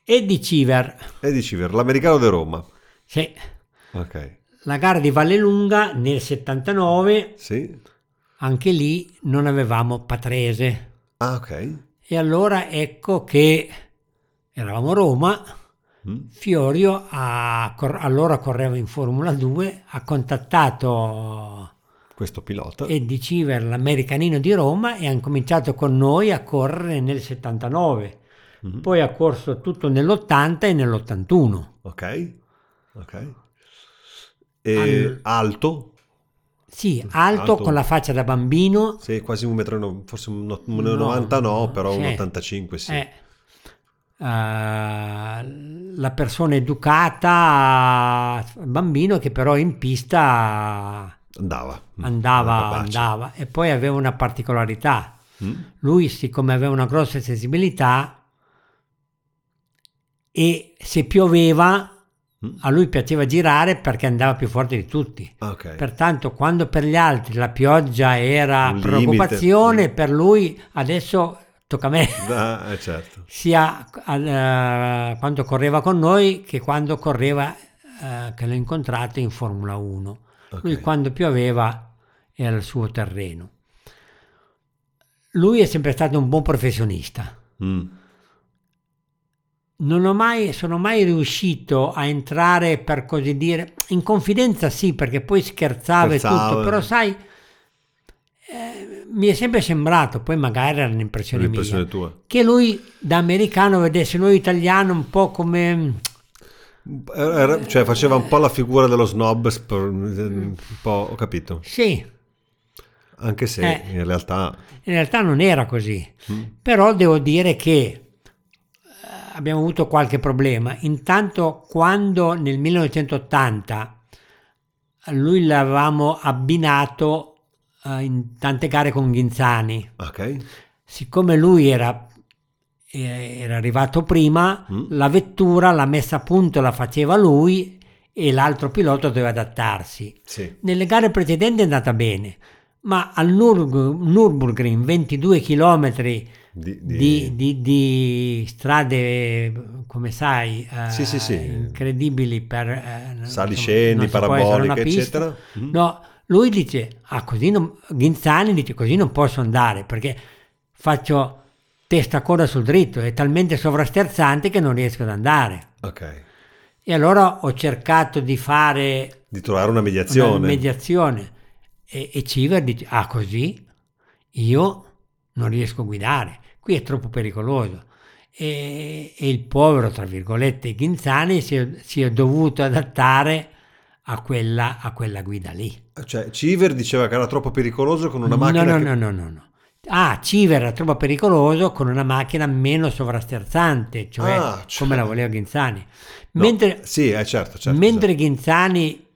E di Civer, Eddie Civer, l'americano di Roma. sì, Ok, la gara di Vallelunga nel 79, sì. anche lì non avevamo Patrese. Ah, ok. E allora ecco che eravamo a Roma, Mm. Fiorio cor- allora correva in Formula 2, ha contattato Questo pilota. Eddie Civer, l'americanino di Roma, e ha cominciato con noi a correre nel 79. Mhm. Poi ha corso tutto nell'80 e nell'81. Ok, ok. E Al- alto? Sì, alto, Alto. con la faccia da bambino. Sì, quasi un metro, no- forse un, no- un No, 90 no, però un sì. 85 sì. Eh, eh, la persona educata, bambino che però in pista Andava. andava, andava e poi aveva una particolarità. Mm? Lui, siccome aveva una grossa sensibilità e se pioveva, Mm. a lui piaceva girare perché andava più forte di tutti. Ah, ok. Pertanto, quando per gli altri la pioggia era Un limite, preoccupazione, mm. per lui adesso tocca a me. Ah, certo. Sia eh, quando correva con noi che quando correva, eh, che l'ho incontrato in Formula 1. Lui Ok. quando pioveva era il suo terreno. Lui è sempre stato un buon professionista. Mm. Non ho mai, sono mai riuscito a entrare, per così dire, in confidenza sì, perché poi scherzava e tutto, però sai, eh, mi è sempre sembrato, poi magari era un'impressione, L'impressione mia, tua. che lui da americano vedesse noi italiano un po' come... Era- cioè faceva un po' la figura dello snob, sp- un po', ho capito. Sì, Anche se Eh. in realtà in realtà non era così, Mm. però devo dire che eh, abbiamo avuto qualche problema. Intanto quando nel 1980 a lui l'avevamo abbinato eh, in tante gare con Ghinzani, ok. siccome lui era, eh, era arrivato prima, Mm. la vettura, la messa a punto la faceva lui e l'altro pilota doveva adattarsi. Sì. Nelle gare precedenti è andata bene, ma al Nürburg- Nürburgring 22 km Di, di, di- di- strade, come sai, eh, Sì, sì, sì. incredibili per... eh, Sali, scendi, paraboliche, eccetera. Mm. No, lui dice, ah così non, Ghinzani dice così non posso andare perché faccio testa coda sul dritto, è talmente sovrasterzante che non riesco ad andare. Ok. E allora ho cercato di fare Di trovare una mediazione. una mediazione e, e Civer dice ah così io non riesco a guidare qui è troppo pericoloso e, e il povero tra virgolette Ghinzani si è, si è dovuto adattare a quella, a quella guida lì Cioè, Civer diceva che era troppo pericoloso con una macchina no no che- no no no no Ah, Civer era troppo pericoloso con una macchina meno sovrasterzante, cioè, Ah, cioè. come la voleva Ghinzani. No, Mentre, Sì, eh, certo, certo. Mentre Ghinzani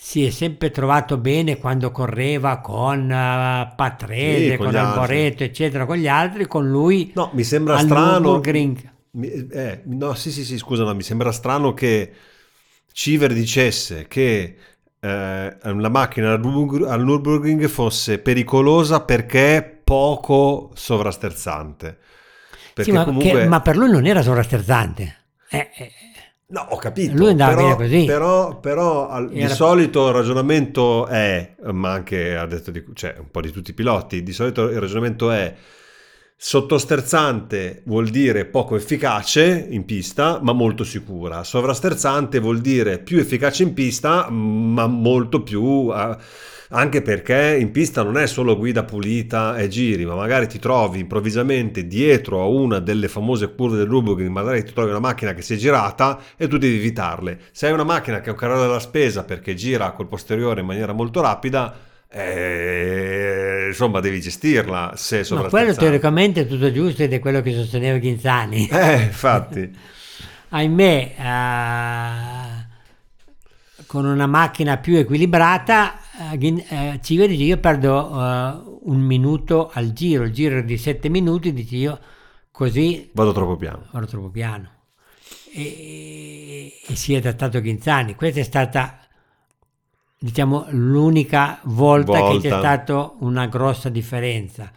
si è sempre trovato bene quando correva con eh, Patrese, Sì, con con. Alboreto, eccetera, con gli altri, con lui No, mi sembra strano. Mi- eh, no, sì, sì, sì, scusa, no, mi sembra strano che Civer dicesse che eh, la macchina al Nürburgring fosse pericolosa perché poco sovrasterzante. Perché Sì, ma, comunque... che- ma per lui non era sovrasterzante. Eh, eh, No, ho capito. Lui andava però, bene così. Però, però al- di Era- solito il ragionamento è, ma anche ha detto di, cioè, un po' di tutti i piloti, di solito il ragionamento è sottosterzante vuol dire poco efficace in pista, ma molto sicura. Sovrasterzante vuol dire più efficace in pista, ma molto più... eh, anche perché in pista non è solo guida pulita e giri, ma magari ti trovi improvvisamente dietro a una delle famose curve del Nürburgring, magari ti trovi una macchina che si è girata e tu devi evitarle. Se hai una macchina che è un carrello della spesa perché gira col posteriore in maniera molto rapida, eh, insomma devi gestirla se ma quello teoricamente è tutto giusto ed è quello che sosteneva Ghinzani. Eh, infatti. Ahimè, eh, con una macchina più equilibrata, eh, eh, Civer dice io perdo eh, un minuto al giro, il giro di 7 minuti, dice io così Vado troppo piano. vado troppo piano. E, e si è adattato Ghinzani. Questa è stata, diciamo, l'unica volta, che Volta. c'è stata una grossa differenza.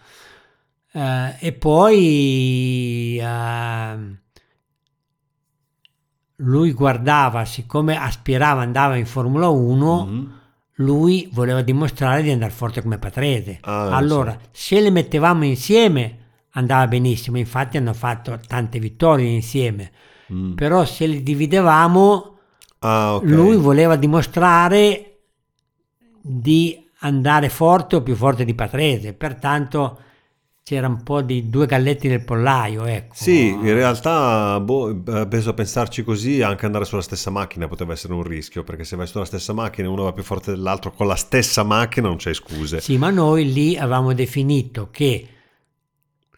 Eh, e poi ehm, lui guardava, siccome aspirava, andava in Formula 1, Mhm. Lui voleva dimostrare di andare forte come Patrese. Ah, allora, se le mettevamo insieme andava benissimo, infatti hanno fatto tante vittorie insieme, Mm. però se li dividevamo Ah, ok. lui voleva dimostrare di andare forte o più forte di Patrese, pertanto c'era un po' di due galletti nel pollaio, ecco. Sì, in realtà, boh, eh, penso a pensarci così, anche andare sulla stessa macchina poteva essere un rischio, perché se vai sulla stessa macchina e uno va più forte dell'altro con la stessa macchina non c'è scuse. Sì, ma noi lì avevamo definito che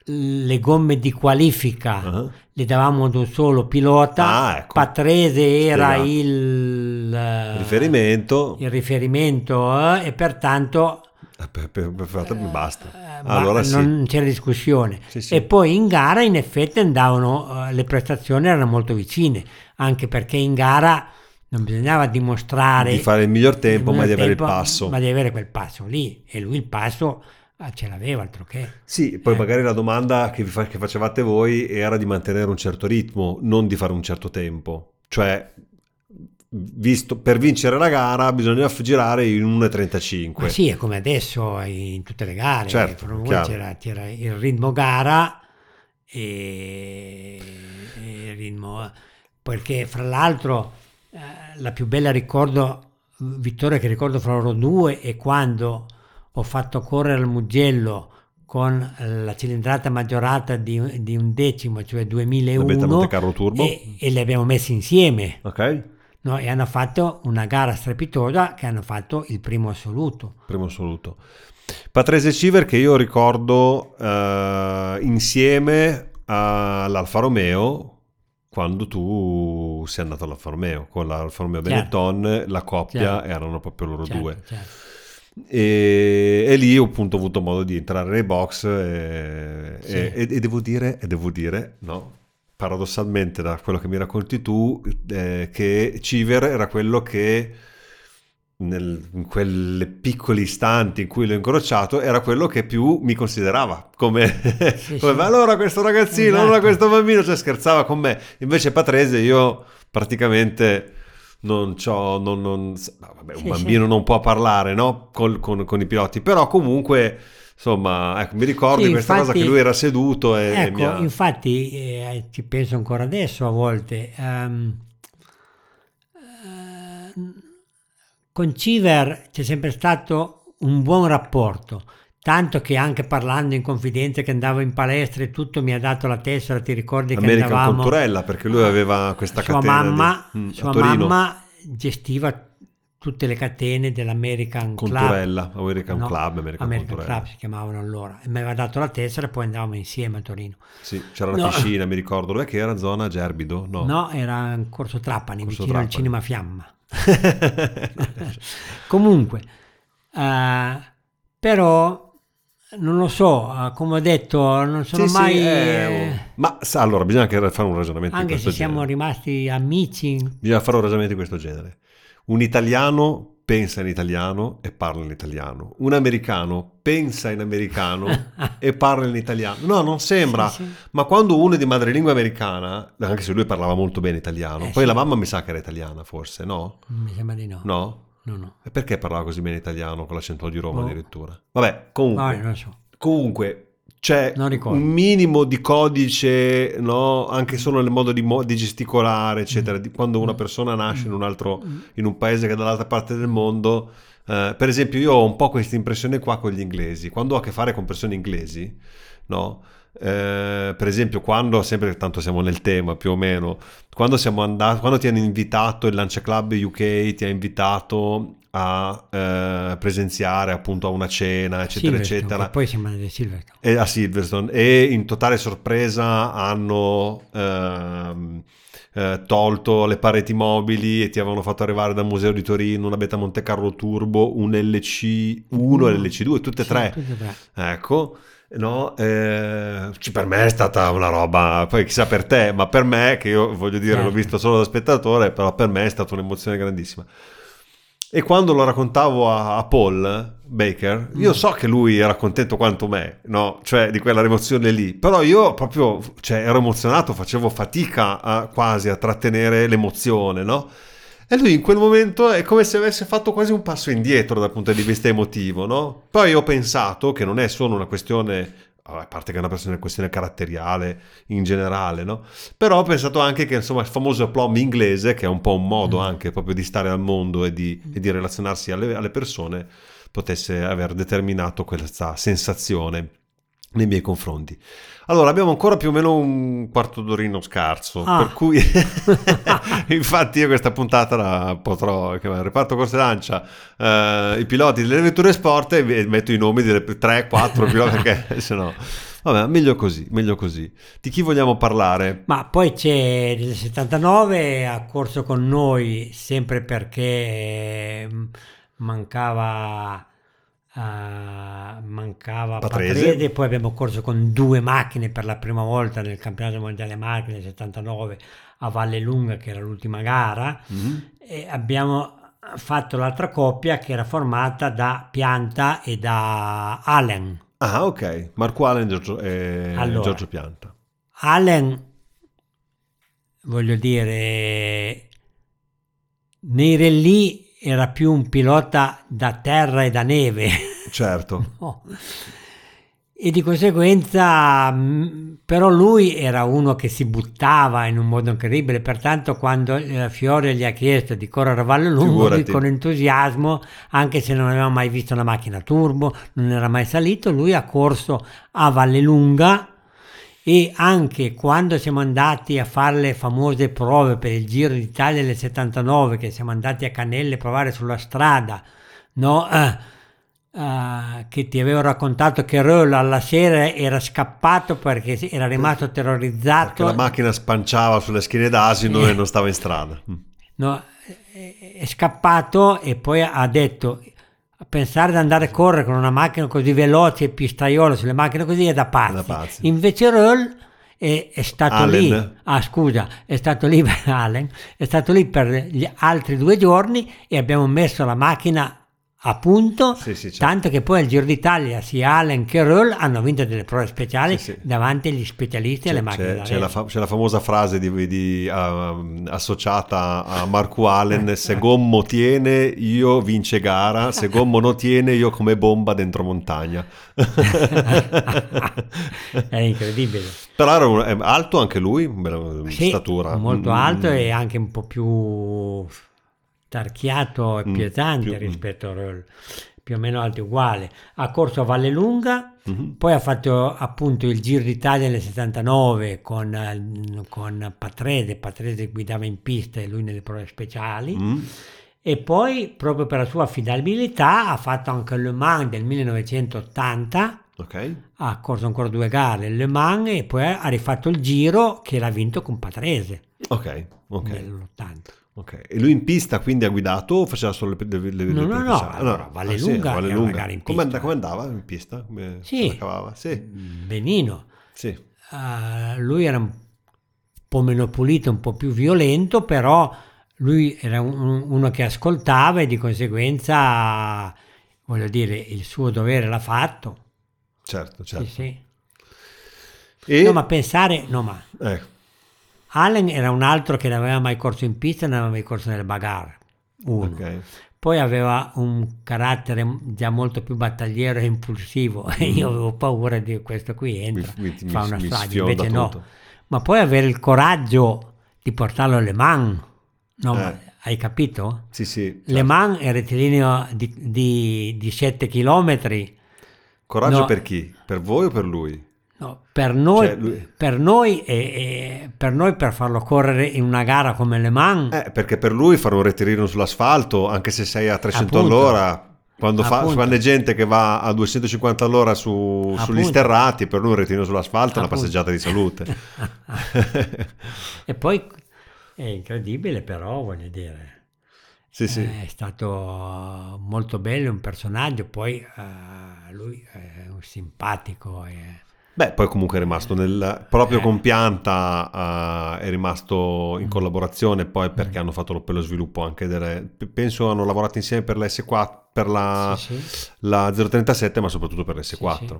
le gomme di qualifica Ah. le davamo ad un solo pilota, Ah, ecco. Patrese era Spiegato. il, eh, Riferimento, il riferimento eh, e pertanto per, per, per fatto basta. eh, ma Allora sì. non c'era discussione. Sì, sì. E poi in gara in effetti andavano, eh, le prestazioni erano molto vicine, anche perché in gara non bisognava dimostrare Di fare il miglior tempo, il ma di avere il tempo, passo. Ma di avere quel passo lì. E lui il passo eh, ce l'aveva, altro che. Sì, poi Eh. magari la domanda che, vi fa- che facevate voi era di mantenere un certo ritmo, non di fare un certo tempo. Cioè, visto, per vincere la gara bisogna girare in 1,35. Ma sì, è come adesso in tutte le gare. Certo, c'era, c'era il ritmo gara e, e ritmo. Perché fra l'altro eh, la più bella ricordo, vittoria che ricordo fra loro due è quando ho fatto correre il Mugello con la cilindrata maggiorata di, di un decimo, cioè La Beta 2001 Monte Carlo Turbo. e, e le abbiamo messe insieme Ok, no? e hanno fatto una gara strepitosa che hanno fatto il primo assoluto. primo assoluto. Patrese Civer che io ricordo eh, insieme all'Alfa Romeo quando tu sei andato all'Alfa Romeo con l'Alfa Romeo Certo. Benetton la coppia Certo. erano proprio loro Certo, due e, e lì ho appunto avuto modo di entrare nei box e, Sì. e- e devo dire, e devo dire no, paradossalmente da quello che mi racconti tu eh, che Civer era quello che nel- in quelle piccoli istanti in cui l'ho incrociato era quello che più mi considerava come, Sì, come sì. "Ma allora questo ragazzino, Esatto. allora questo bambino cioè scherzava con me invece Patrese io praticamente non c'ho non, non- no, vabbè, un Sì, bambino non può parlare no? Col- con, con i piloti però comunque insomma ecco, mi ricordo Sì, di questa cosa infatti- che lui era seduto e, e Ecco, mi ha- infatti eh, ci penso ancora adesso a volte. ehm, con Civer c'è sempre stato un buon rapporto, tanto che anche parlando in confidenza che andavo in palestra e tutto mi ha dato la tessera, ti ricordi che American andavamo... Culturella perché lui aveva questa sua catena di- mamma, mm, a sua mamma gestiva tutte le catene dell'American Club. Conturella, American No, Club, American, American. Club si chiamavano allora. E mi aveva dato la tessera e poi andavamo insieme a Torino. Sì, c'era la No. piscina, mi ricordo. Dov'è che era? Zona Gerbido? No. No, era in Corso Trapani, Corso vicino al Trapani. Cinema Fiamma. Comunque, eh, però non lo so, eh, come ho detto, non sono Sì, sì, mai... eh, eh, Ma sa, allora, bisogna anche fare un ragionamento di anche questo se siamo genere. rimasti amici, Bisogna fare un ragionamento di questo genere. Un italiano pensa in italiano e parla in italiano. Un americano pensa in americano e parla in italiano. No, non sembra. Sì, sì. Ma quando uno è di madrelingua americana, anche se lui parlava molto bene italiano, Eh, poi sì. la mamma mi sa che era italiana, forse, no? mi sembra di no. No? No, no. E perché parlava così bene italiano con l'accento di Roma Boh. addirittura? Vabbè, comunque. No, non so. Comunque c'è ricordo. un minimo di codice, no? anche solo nel modo di, mo- di gesticolare, eccetera, di quando una persona nasce in un altro, in un paese che è dall'altra parte del mondo. Eh, per esempio, io ho un po' questa impressione qua con gli inglesi. Quando ho a che fare con persone inglesi, no? Eh, per esempio, quando sempre tanto siamo nel tema più o meno, quando siamo andati, quando ti hanno invitato il Lancia Club UK, ti ha invitato a eh, presenziare appunto a una cena, eccetera, eccetera Poi siamo andati a Silverstone. e a Silverstone e in totale sorpresa hanno ehm, eh, tolto le pareti mobili e ti avevano fatto arrivare dal Museo di Torino una Beta Monte Carlo Turbo, un LC1 e l'LC2, tutte e Sì, tre. tutte e tre. Ecco, no, eh, per me è stata una roba, poi chissà per te, ma per me, che io voglio dire, l'ho Certo. visto solo da spettatore, però per me è stata un'emozione grandissima. E quando lo raccontavo a, a Paul Baker, io Mm. so che lui era contento quanto me, no? Cioè di quella emozione lì, però io proprio cioè, ero emozionato, facevo fatica a- quasi a trattenere l'emozione, no? E lui in quel momento è come se avesse fatto quasi un passo indietro dal punto di vista emotivo, no? Poi ho pensato che non è solo una questione, a parte che è una questione caratteriale in generale, no? Però ho pensato anche che insomma il famoso aplomb inglese, che è un po' un modo anche proprio di stare al mondo e di, e di relazionarsi alle, alle persone, potesse aver determinato questa sensazione nei miei confronti. Allora, abbiamo ancora più o meno un quarto d'orino scarso, Ah. per cui infatti io questa puntata la potrò chiamare reparto corse lancia, eh, i piloti delle vetture sport e metto i nomi delle 3-4 piloti perché se no... Vabbè, meglio così, meglio così. Di chi vogliamo parlare? Ma poi c'è il 79, ha corso con noi sempre perché eh, mancava, eh, mancava Patrese. Patrese. poi abbiamo corso con due macchine per la prima volta nel campionato mondiale macchine del 79 a Valle Lunga che era l'ultima gara Mhm. e abbiamo fatto l'altra coppia che era formata da Pianta e da Allen. Ah, ok. Marco Allen e Giorgio, e Allora. Giorgio Pianta. Allen, voglio dire, nei rally era più un pilota da terra e da neve. Certo. No. e di conseguenza, mh, però lui era uno che si buttava in un modo incredibile, pertanto quando eh, Fiore gli ha chiesto di correre a Valle Lungo, lui con entusiasmo, anche se non aveva mai visto una macchina turbo, non era mai salito, lui ha corso a Valle Lunga e anche quando siamo andati a fare le famose prove per il Giro d'Italia del 79, che siamo andati a Canelle a provare sulla strada, no? Eh, eh, che ti avevo raccontato che Roll alla sera era scappato perché era rimasto Perché terrorizzato. la macchina spanciava sulle schiene d'asino Eh. e non stava in strada. Mm. No, è, scappato e poi ha detto pensare di andare a correre con una macchina così veloce e pistaiola sulle macchine così è da pazzi. Da pazzi. Invece Roll è, è stato Allen. lì, ah scusa, è stato lì per Allen, è stato lì per gli altri due giorni e abbiamo messo la macchina a punto, Sì, sì, certo. tanto che poi al Giro d'Italia sia Allen che Roll hanno vinto delle prove speciali Sì, davanti agli specialisti e alle macchine c'è- c'è la, fa- c'è la famosa frase di, di, um, associata a Marco Allen: Se Gommo tiene, io vince gara, se Gommo non tiene, io come bomba dentro montagna. è incredibile. Però era alto anche lui, statura. molto Mm, alto mm. e anche un po' più tarchiato e Mm, pesante più- rispetto a Roll, più o meno alto uguale. Ha corso a Valle Lunga, Mhm. poi ha fatto appunto il Giro d'Italia nel 79 con, eh, con Patrese, Patrese guidava in pista e lui nelle prove speciali. Mm. E poi, proprio per la sua affidabilità, ha fatto anche Le Mans del 1980, Ok, ha corso ancora due gare, Le Mans, e poi ha rifatto il Giro che l'ha vinto con Patrese ok, ok. nell'80. Ok. E lui in pista quindi ha guidato o faceva solo le, le, le, No, le no, no, allora, Valle ah, sì, Lunga Valle era una Lunga. in Come, and- come andava in pista? Come Sì. Sì, Benino. sì. Eh, lui era un po' meno pulito, un po' più violento, però lui era un- uno che ascoltava e di conseguenza, voglio dire, il suo dovere l'ha fatto. certo, certo. Sì, sì. E, No, ma pensare, no, ma eh, Allen era un altro che non aveva mai corso in pista, non aveva mai corso nelle bagarre. Uno. ok. Poi aveva un carattere già molto più battagliero e impulsivo e io avevo paura di questo qui entra, Mi- mi- fa una mi strada, sfionda invece no. tutto. Ma poi avere il coraggio di portarlo alle Mans, no, Eh. hai capito? Sì, sì. Le certo. Mans è rettilineo di, di, di 7 km, Coraggio no. per chi? Per voi o per lui? No, per, noi, Cioè, lui- per, noi e- e- per noi per farlo correre in una gara come Le Mans, Eh, perché per lui fare un retirino sull'asfalto, anche se sei a 300 Appunto. all'ora, quando, fa, Appunto. quando è gente che va a 250 all'ora su- sugli Appunto. sterrati, per lui un retirino sull'asfalto è una Appunto. passeggiata di salute. e poi è incredibile però, voglio dire. sì, sì. È stato molto bello, un personaggio, poi eh, lui è un simpatico. e- Beh, poi comunque è rimasto nel... proprio Eh. con Pianta eh, è rimasto in collaborazione poi perché hanno fatto lo- per lo sviluppo anche delle... Penso hanno lavorato insieme per la S4, per la, Sì, sì. la 037, ma soprattutto per l'S4.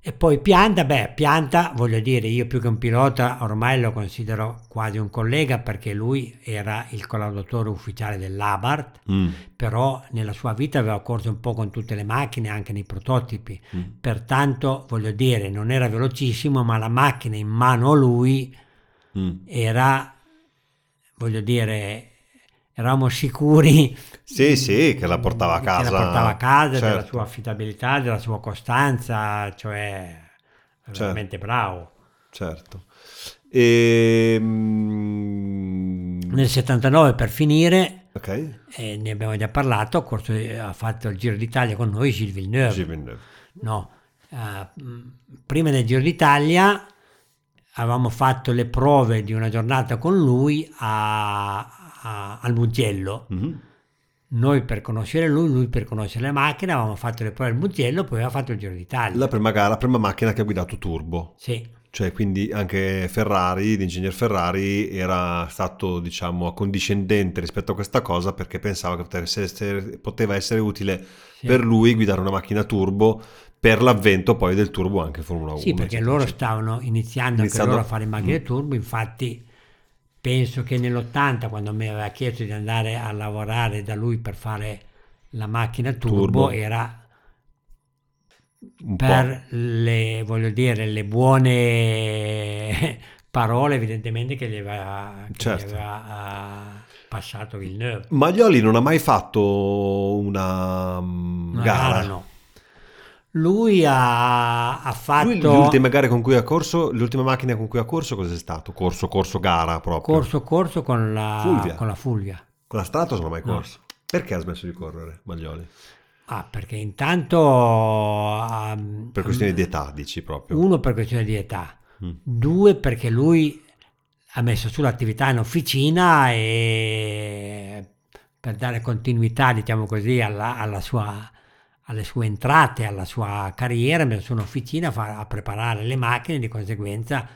E poi Pianta, beh, Pianta, voglio dire, io più che un pilota ormai lo considero quasi un collega perché lui era il collaudatore ufficiale dell'Abarth, Mm. però nella sua vita aveva corso un po' con tutte le macchine, anche nei prototipi. Mm. Pertanto, voglio dire, non era velocissimo, ma la macchina in mano a lui Mm. era, voglio dire, eravamo sicuri Sì, sì, che la portava a casa. che la portava a casa, della Certo. sua affidabilità, della sua costanza, cioè Certo. veramente bravo. Certo. E... mm, Nel 79 per finire, Ok. eh, ne abbiamo già parlato, ha, corso- ha fatto il Giro d'Italia con noi Gilles Villeneuve. Gilles Villeneuve. No, mh, prima del Giro d'Italia avevamo fatto le prove di una giornata con lui a- a- al Mugello. Mhm. Noi per conoscere lui, lui per conoscere le macchine, avevamo fatto le prove al Mugello, poi aveva fatto il Giro d'Italia. La prima gara, la prima macchina che ha guidato turbo. Sì, Cioè, quindi anche Ferrari, l'ingegner Ferrari, era stato, diciamo, accondiscendente rispetto a questa cosa perché pensava che potesse essere- poteva essere utile Sì. per lui guidare una macchina turbo per l'avvento poi del turbo anche in Formula 1. Sì, perché eccetera, loro eccetera. stavano iniziando, Iniziando- anche loro a fare macchine Mm. turbo, infatti penso che nell'80 quando mi aveva chiesto di andare a lavorare da lui per fare la macchina turbo, Turbo. era un po'. per le, voglio dire, le buone parole evidentemente che gli aveva, che gli Certo. aveva, ah, passato Villeneuve. Maglioli non ha mai fatto una, mm, Una gara. gara no. Lui ha, ha fatto Lui le ultime gare con cui ha corso, l'ultima macchina con cui ha corso cos'è stato? Corso, corso, gara proprio. corso corso con la Fulvia. Con la Fulvia. Con la Stratos non ha mai No. corso. Perché ha smesso di correre Maglioli? Ah, perché intanto ah, Per questioni di età, dici proprio. uno per questione di età, Mm. due perché lui ha messo sull'attività in officina e per dare continuità, diciamo così, alla, alla sua, alle sue entrate, alla sua carriera, messo un'officina a, fa- a preparare le macchine, di conseguenza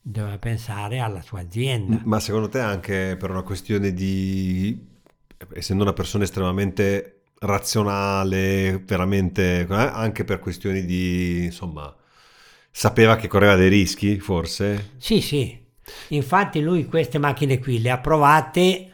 doveva pensare alla sua azienda. Ma secondo te anche per una questione di... essendo una persona estremamente razionale, veramente... eh, anche per questioni di... insomma... Sapeva che correva dei rischi, forse? Sì, sì. Infatti lui queste macchine qui le ha provate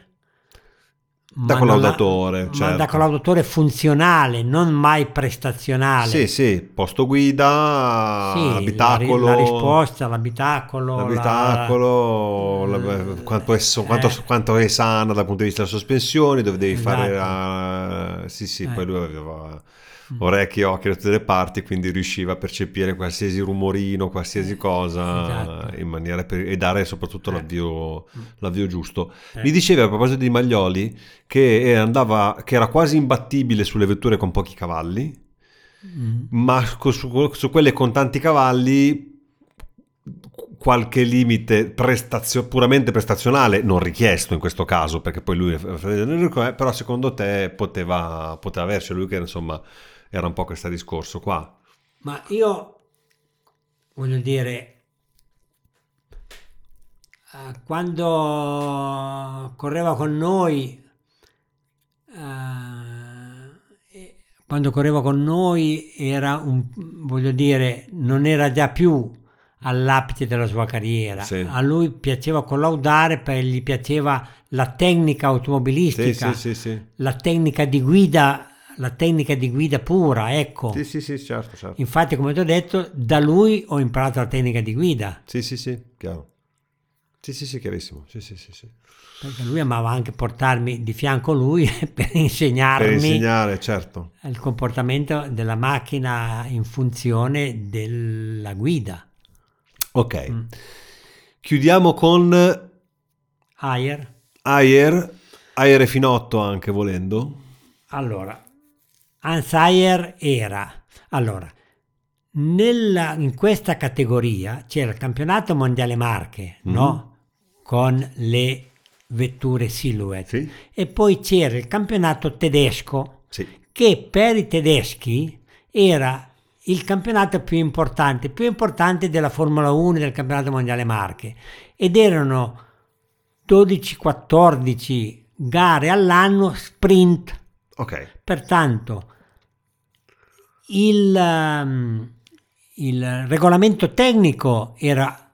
Da ma collaudatore, ma certo. da collaudatore funzionale, non mai prestazionale. Sì, sì, posto guida, Sì, la abitacolo... La, risposta, l'abitacolo. la- L'abitacolo, la- quanto, è, so- quanto- Eh. quanto è sana dal punto di vista della sospensioni, dove devi fare... Esatto. la- sì, sì, Eh. poi lui aveva orecchie e occhi da tutte le parti, quindi riusciva a percepire qualsiasi rumorino, qualsiasi cosa Esatto. in maniera per- e dare soprattutto l'avvio, l'avvio giusto. Eh. Mi diceva a proposito di Maglioli che, andava, che era quasi imbattibile sulle vetture con pochi cavalli, Mm. ma su, su quelle con tanti cavalli qualche limite prestazio- puramente prestazionale non richiesto in questo caso perché poi lui è- però secondo te poteva, poteva averci lui che insomma era un po' questo discorso qua Ma io voglio dire, eh, quando correva con noi, eh, quando correva con noi era un, voglio dire, non era già più all'apice della sua carriera. Sì. A lui piaceva collaudare perché gli piaceva la tecnica automobilistica, sì sì la tecnica di guida, la tecnica di guida pura, ecco. sì sì sì certo certo Infatti, come ti ho detto, da lui ho imparato la tecnica di guida, sì sì sì chiaro sì sì sì chiarissimo sì sì sì, sì. perché lui amava anche portarmi di fianco a lui per insegnarmi per insegnare certo il comportamento della macchina in funzione della guida. ok Mm. chiudiamo con Ayer, Ayer Ayer e Finotto anche volendo allora, Hans Ayer era, allora, nella- in questa categoria c'era il campionato mondiale Marche, Mhm. no? Con le vetture Silhouette. sì E poi c'era il campionato tedesco, sì che per i tedeschi era il campionato più importante, più importante della Formula 1 e del campionato mondiale Marche. Ed erano 12-14 gare all'anno sprint. ok Pertanto il, ehm, il regolamento tecnico era,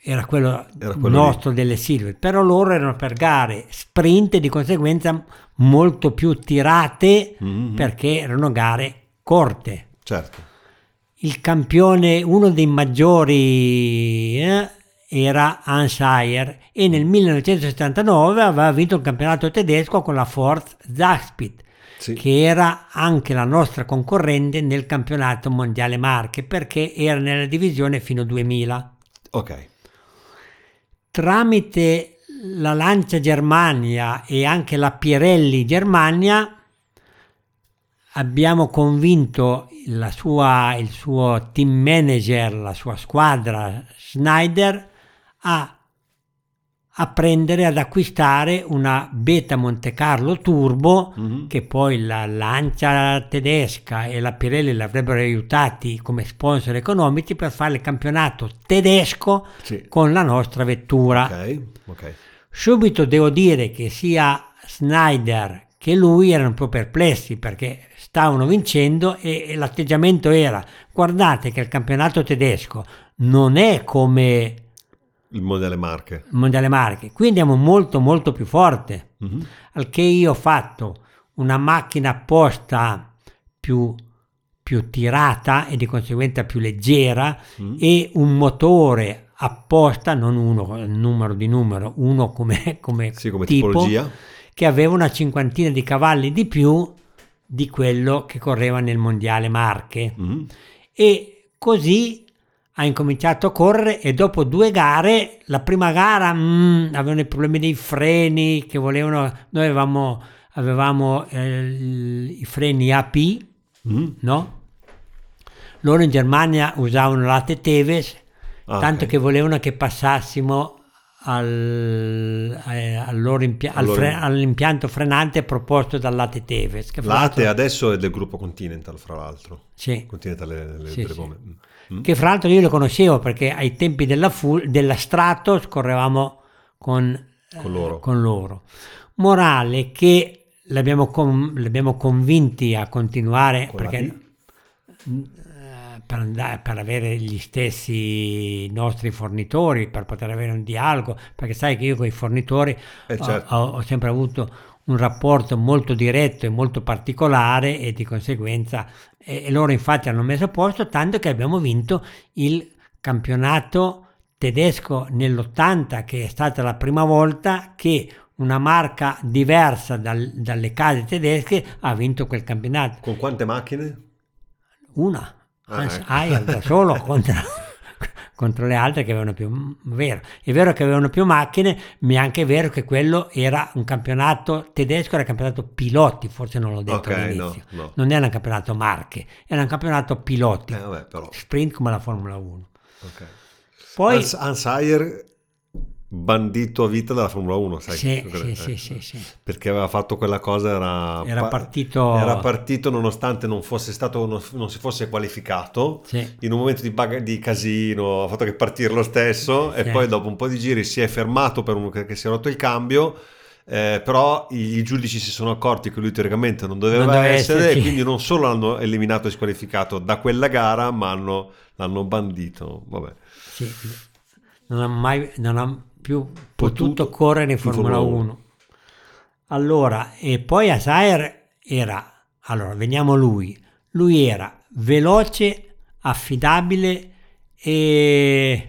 era quello, Era quello nostro delle Silver, però loro erano per gare sprint e di conseguenza molto più tirate Mhm. perché erano gare corte. certo Il campione, uno dei maggiori, eh, era Hans Ayer e nel 1979 aveva vinto il campionato tedesco con la Ford Zaxpit sì che era anche la nostra concorrente nel campionato mondiale Marche perché era nella divisione fino 2000. ok Tramite la Lancia Germania e anche la Pirelli Germania abbiamo convinto la sua- il suo team manager, la sua squadra Schneider a, a prendere, ad acquistare una Beta Monte Carlo Turbo Mhm. che poi la Lancia tedesca e la Pirelli l'avrebbero aiutati come sponsor economici per fare il campionato tedesco Sì. con la nostra vettura. ok ok Subito devo dire che sia Snyder che lui erano un po' perplessi perché stavano vincendo e, e l'atteggiamento era guardate che il campionato tedesco non è come il mondiale Marche il mondiale Marche, qui andiamo molto molto più forte. Mhm. Al che io ho fatto una macchina apposta più, più tirata e di conseguenza più leggera Mm. e un motore apposta, non uno, numero di numero, uno come, come, Sì, come tipo, tipologia. che aveva una cinquantina di cavalli di più di quello che correva nel mondiale Marche. Mm. E così ha incominciato a correre e dopo due gare, la prima gara mm, avevano i problemi dei freni che volevano, noi avevamo, avevamo eh, i freni AP, Mm. no? Loro in Germania usavano latte Teves, Ah, tanto che volevano che passassimo al, eh, al loro impia- al fre- all'impianto frenante proposto dal latte Teves. Latte l'altro- adesso è del gruppo Continental, fra l'altro. Sì. Continental le, le, Sì, sì. Mm. che fra l'altro io lo conoscevo perché ai tempi della, Fu- della Stratos correvamo con, eh, Con loro. con loro. Morale che l'abbiamo, con- l'abbiamo convinti a continuare perché eh, per, andare- per avere gli stessi nostri fornitori, per poter avere un dialogo, perché sai che io con i fornitori Eh, certo. ho, ho sempre avuto un rapporto molto diretto e molto particolare e di conseguenza e, loro infatti hanno messo a posto tanto che abbiamo vinto il campionato tedesco nell'80 che è stata la prima volta che una marca diversa dal- dalle case tedesche ha vinto quel campionato Con quante macchine? una Ah, Hans ecco. Eier da solo contro, contro le altre che avevano più vero è vero che avevano più macchine ma è anche vero che quello era un campionato tedesco era campionato piloti forse non l'ho detto Ok, all'inizio no, no. non era un campionato marche era un campionato piloti Eh, vabbè, però. sprint come la Formula 1 ok. poi Hans, Hans Eier, bandito a vita della Formula 1, sai? sì, sì, sì, sì, sì. Perché aveva fatto quella cosa, era, Era pa- partito- era partito nonostante non fosse stato, non, non si fosse qualificato. Sì. In un momento di, bag- di casino ha fatto che partire lo stesso e Sì. poi dopo un po' di giri si è fermato per un, che si è rotto il cambio. eh, però i, i giudici si sono accorti che lui teoricamente non doveva Non doveva essere esserci. e quindi non solo l'hanno eliminato e squalificato da quella gara ma hanno, l'hanno bandito vabbè Sì, non ha mai non ha più Potuto potuto, correre in Formula Formula 1. Allora, e poi Asaer era, allora veniamo a lui, lui era veloce, affidabile e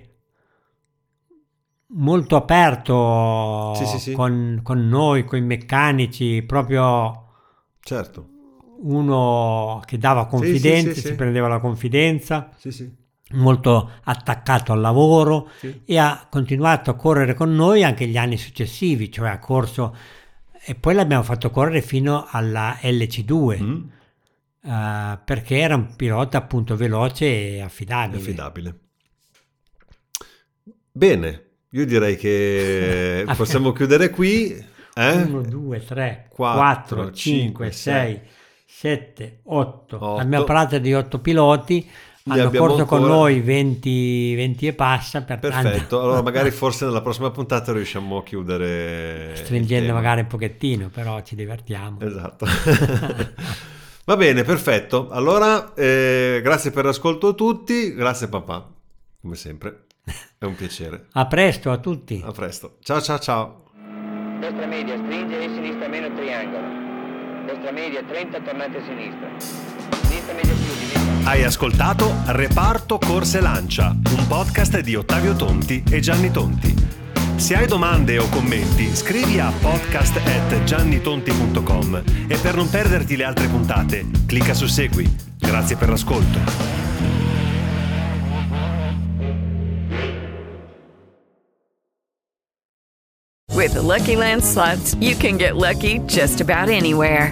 molto aperto Sì, sì, sì. Con, con noi, con i meccanici, proprio certo. uno che dava confidenza, si prendeva la confidenza. Sì sì molto attaccato al lavoro Sì. e ha continuato a correre con noi anche gli anni successivi, cioè ha corso e poi l'abbiamo fatto correre fino alla LC2 Mm, eh, perché era un pilota appunto veloce e affidabile. affidabile bene io direi che possiamo chiudere qui eh? 1, 2, 3, Quattro, 4, cinque, 5, 6, 7, 8. Otto. Abbiamo parlato di 8 piloti, hanno abbiamo corso con ancora- noi 20, 20 e passa, perfetto allora magari forse nella prossima puntata riusciamo a chiudere stringendo magari un pochettino, però ci divertiamo. Esatto. Va bene, perfetto. Allora, eh, grazie per l'ascolto a tutti. Grazie papà, come sempre. È un piacere. A presto a tutti. A presto. Ciao ciao ciao. Destra media, stringere, sinistra meno, triangolo. Destra media, 30, tornate a sinistra. Sinistra media più. Hai ascoltato Reparto Corse Lancia, un podcast di Ottavio Tonti e Gianni Tonti. Se hai domande o commenti, scrivi a podcast@giannitonti.com e per non perderti le altre puntate, clicca su Segui. Grazie per l'ascolto. With the Lucky Land slots, you can get lucky just about anywhere.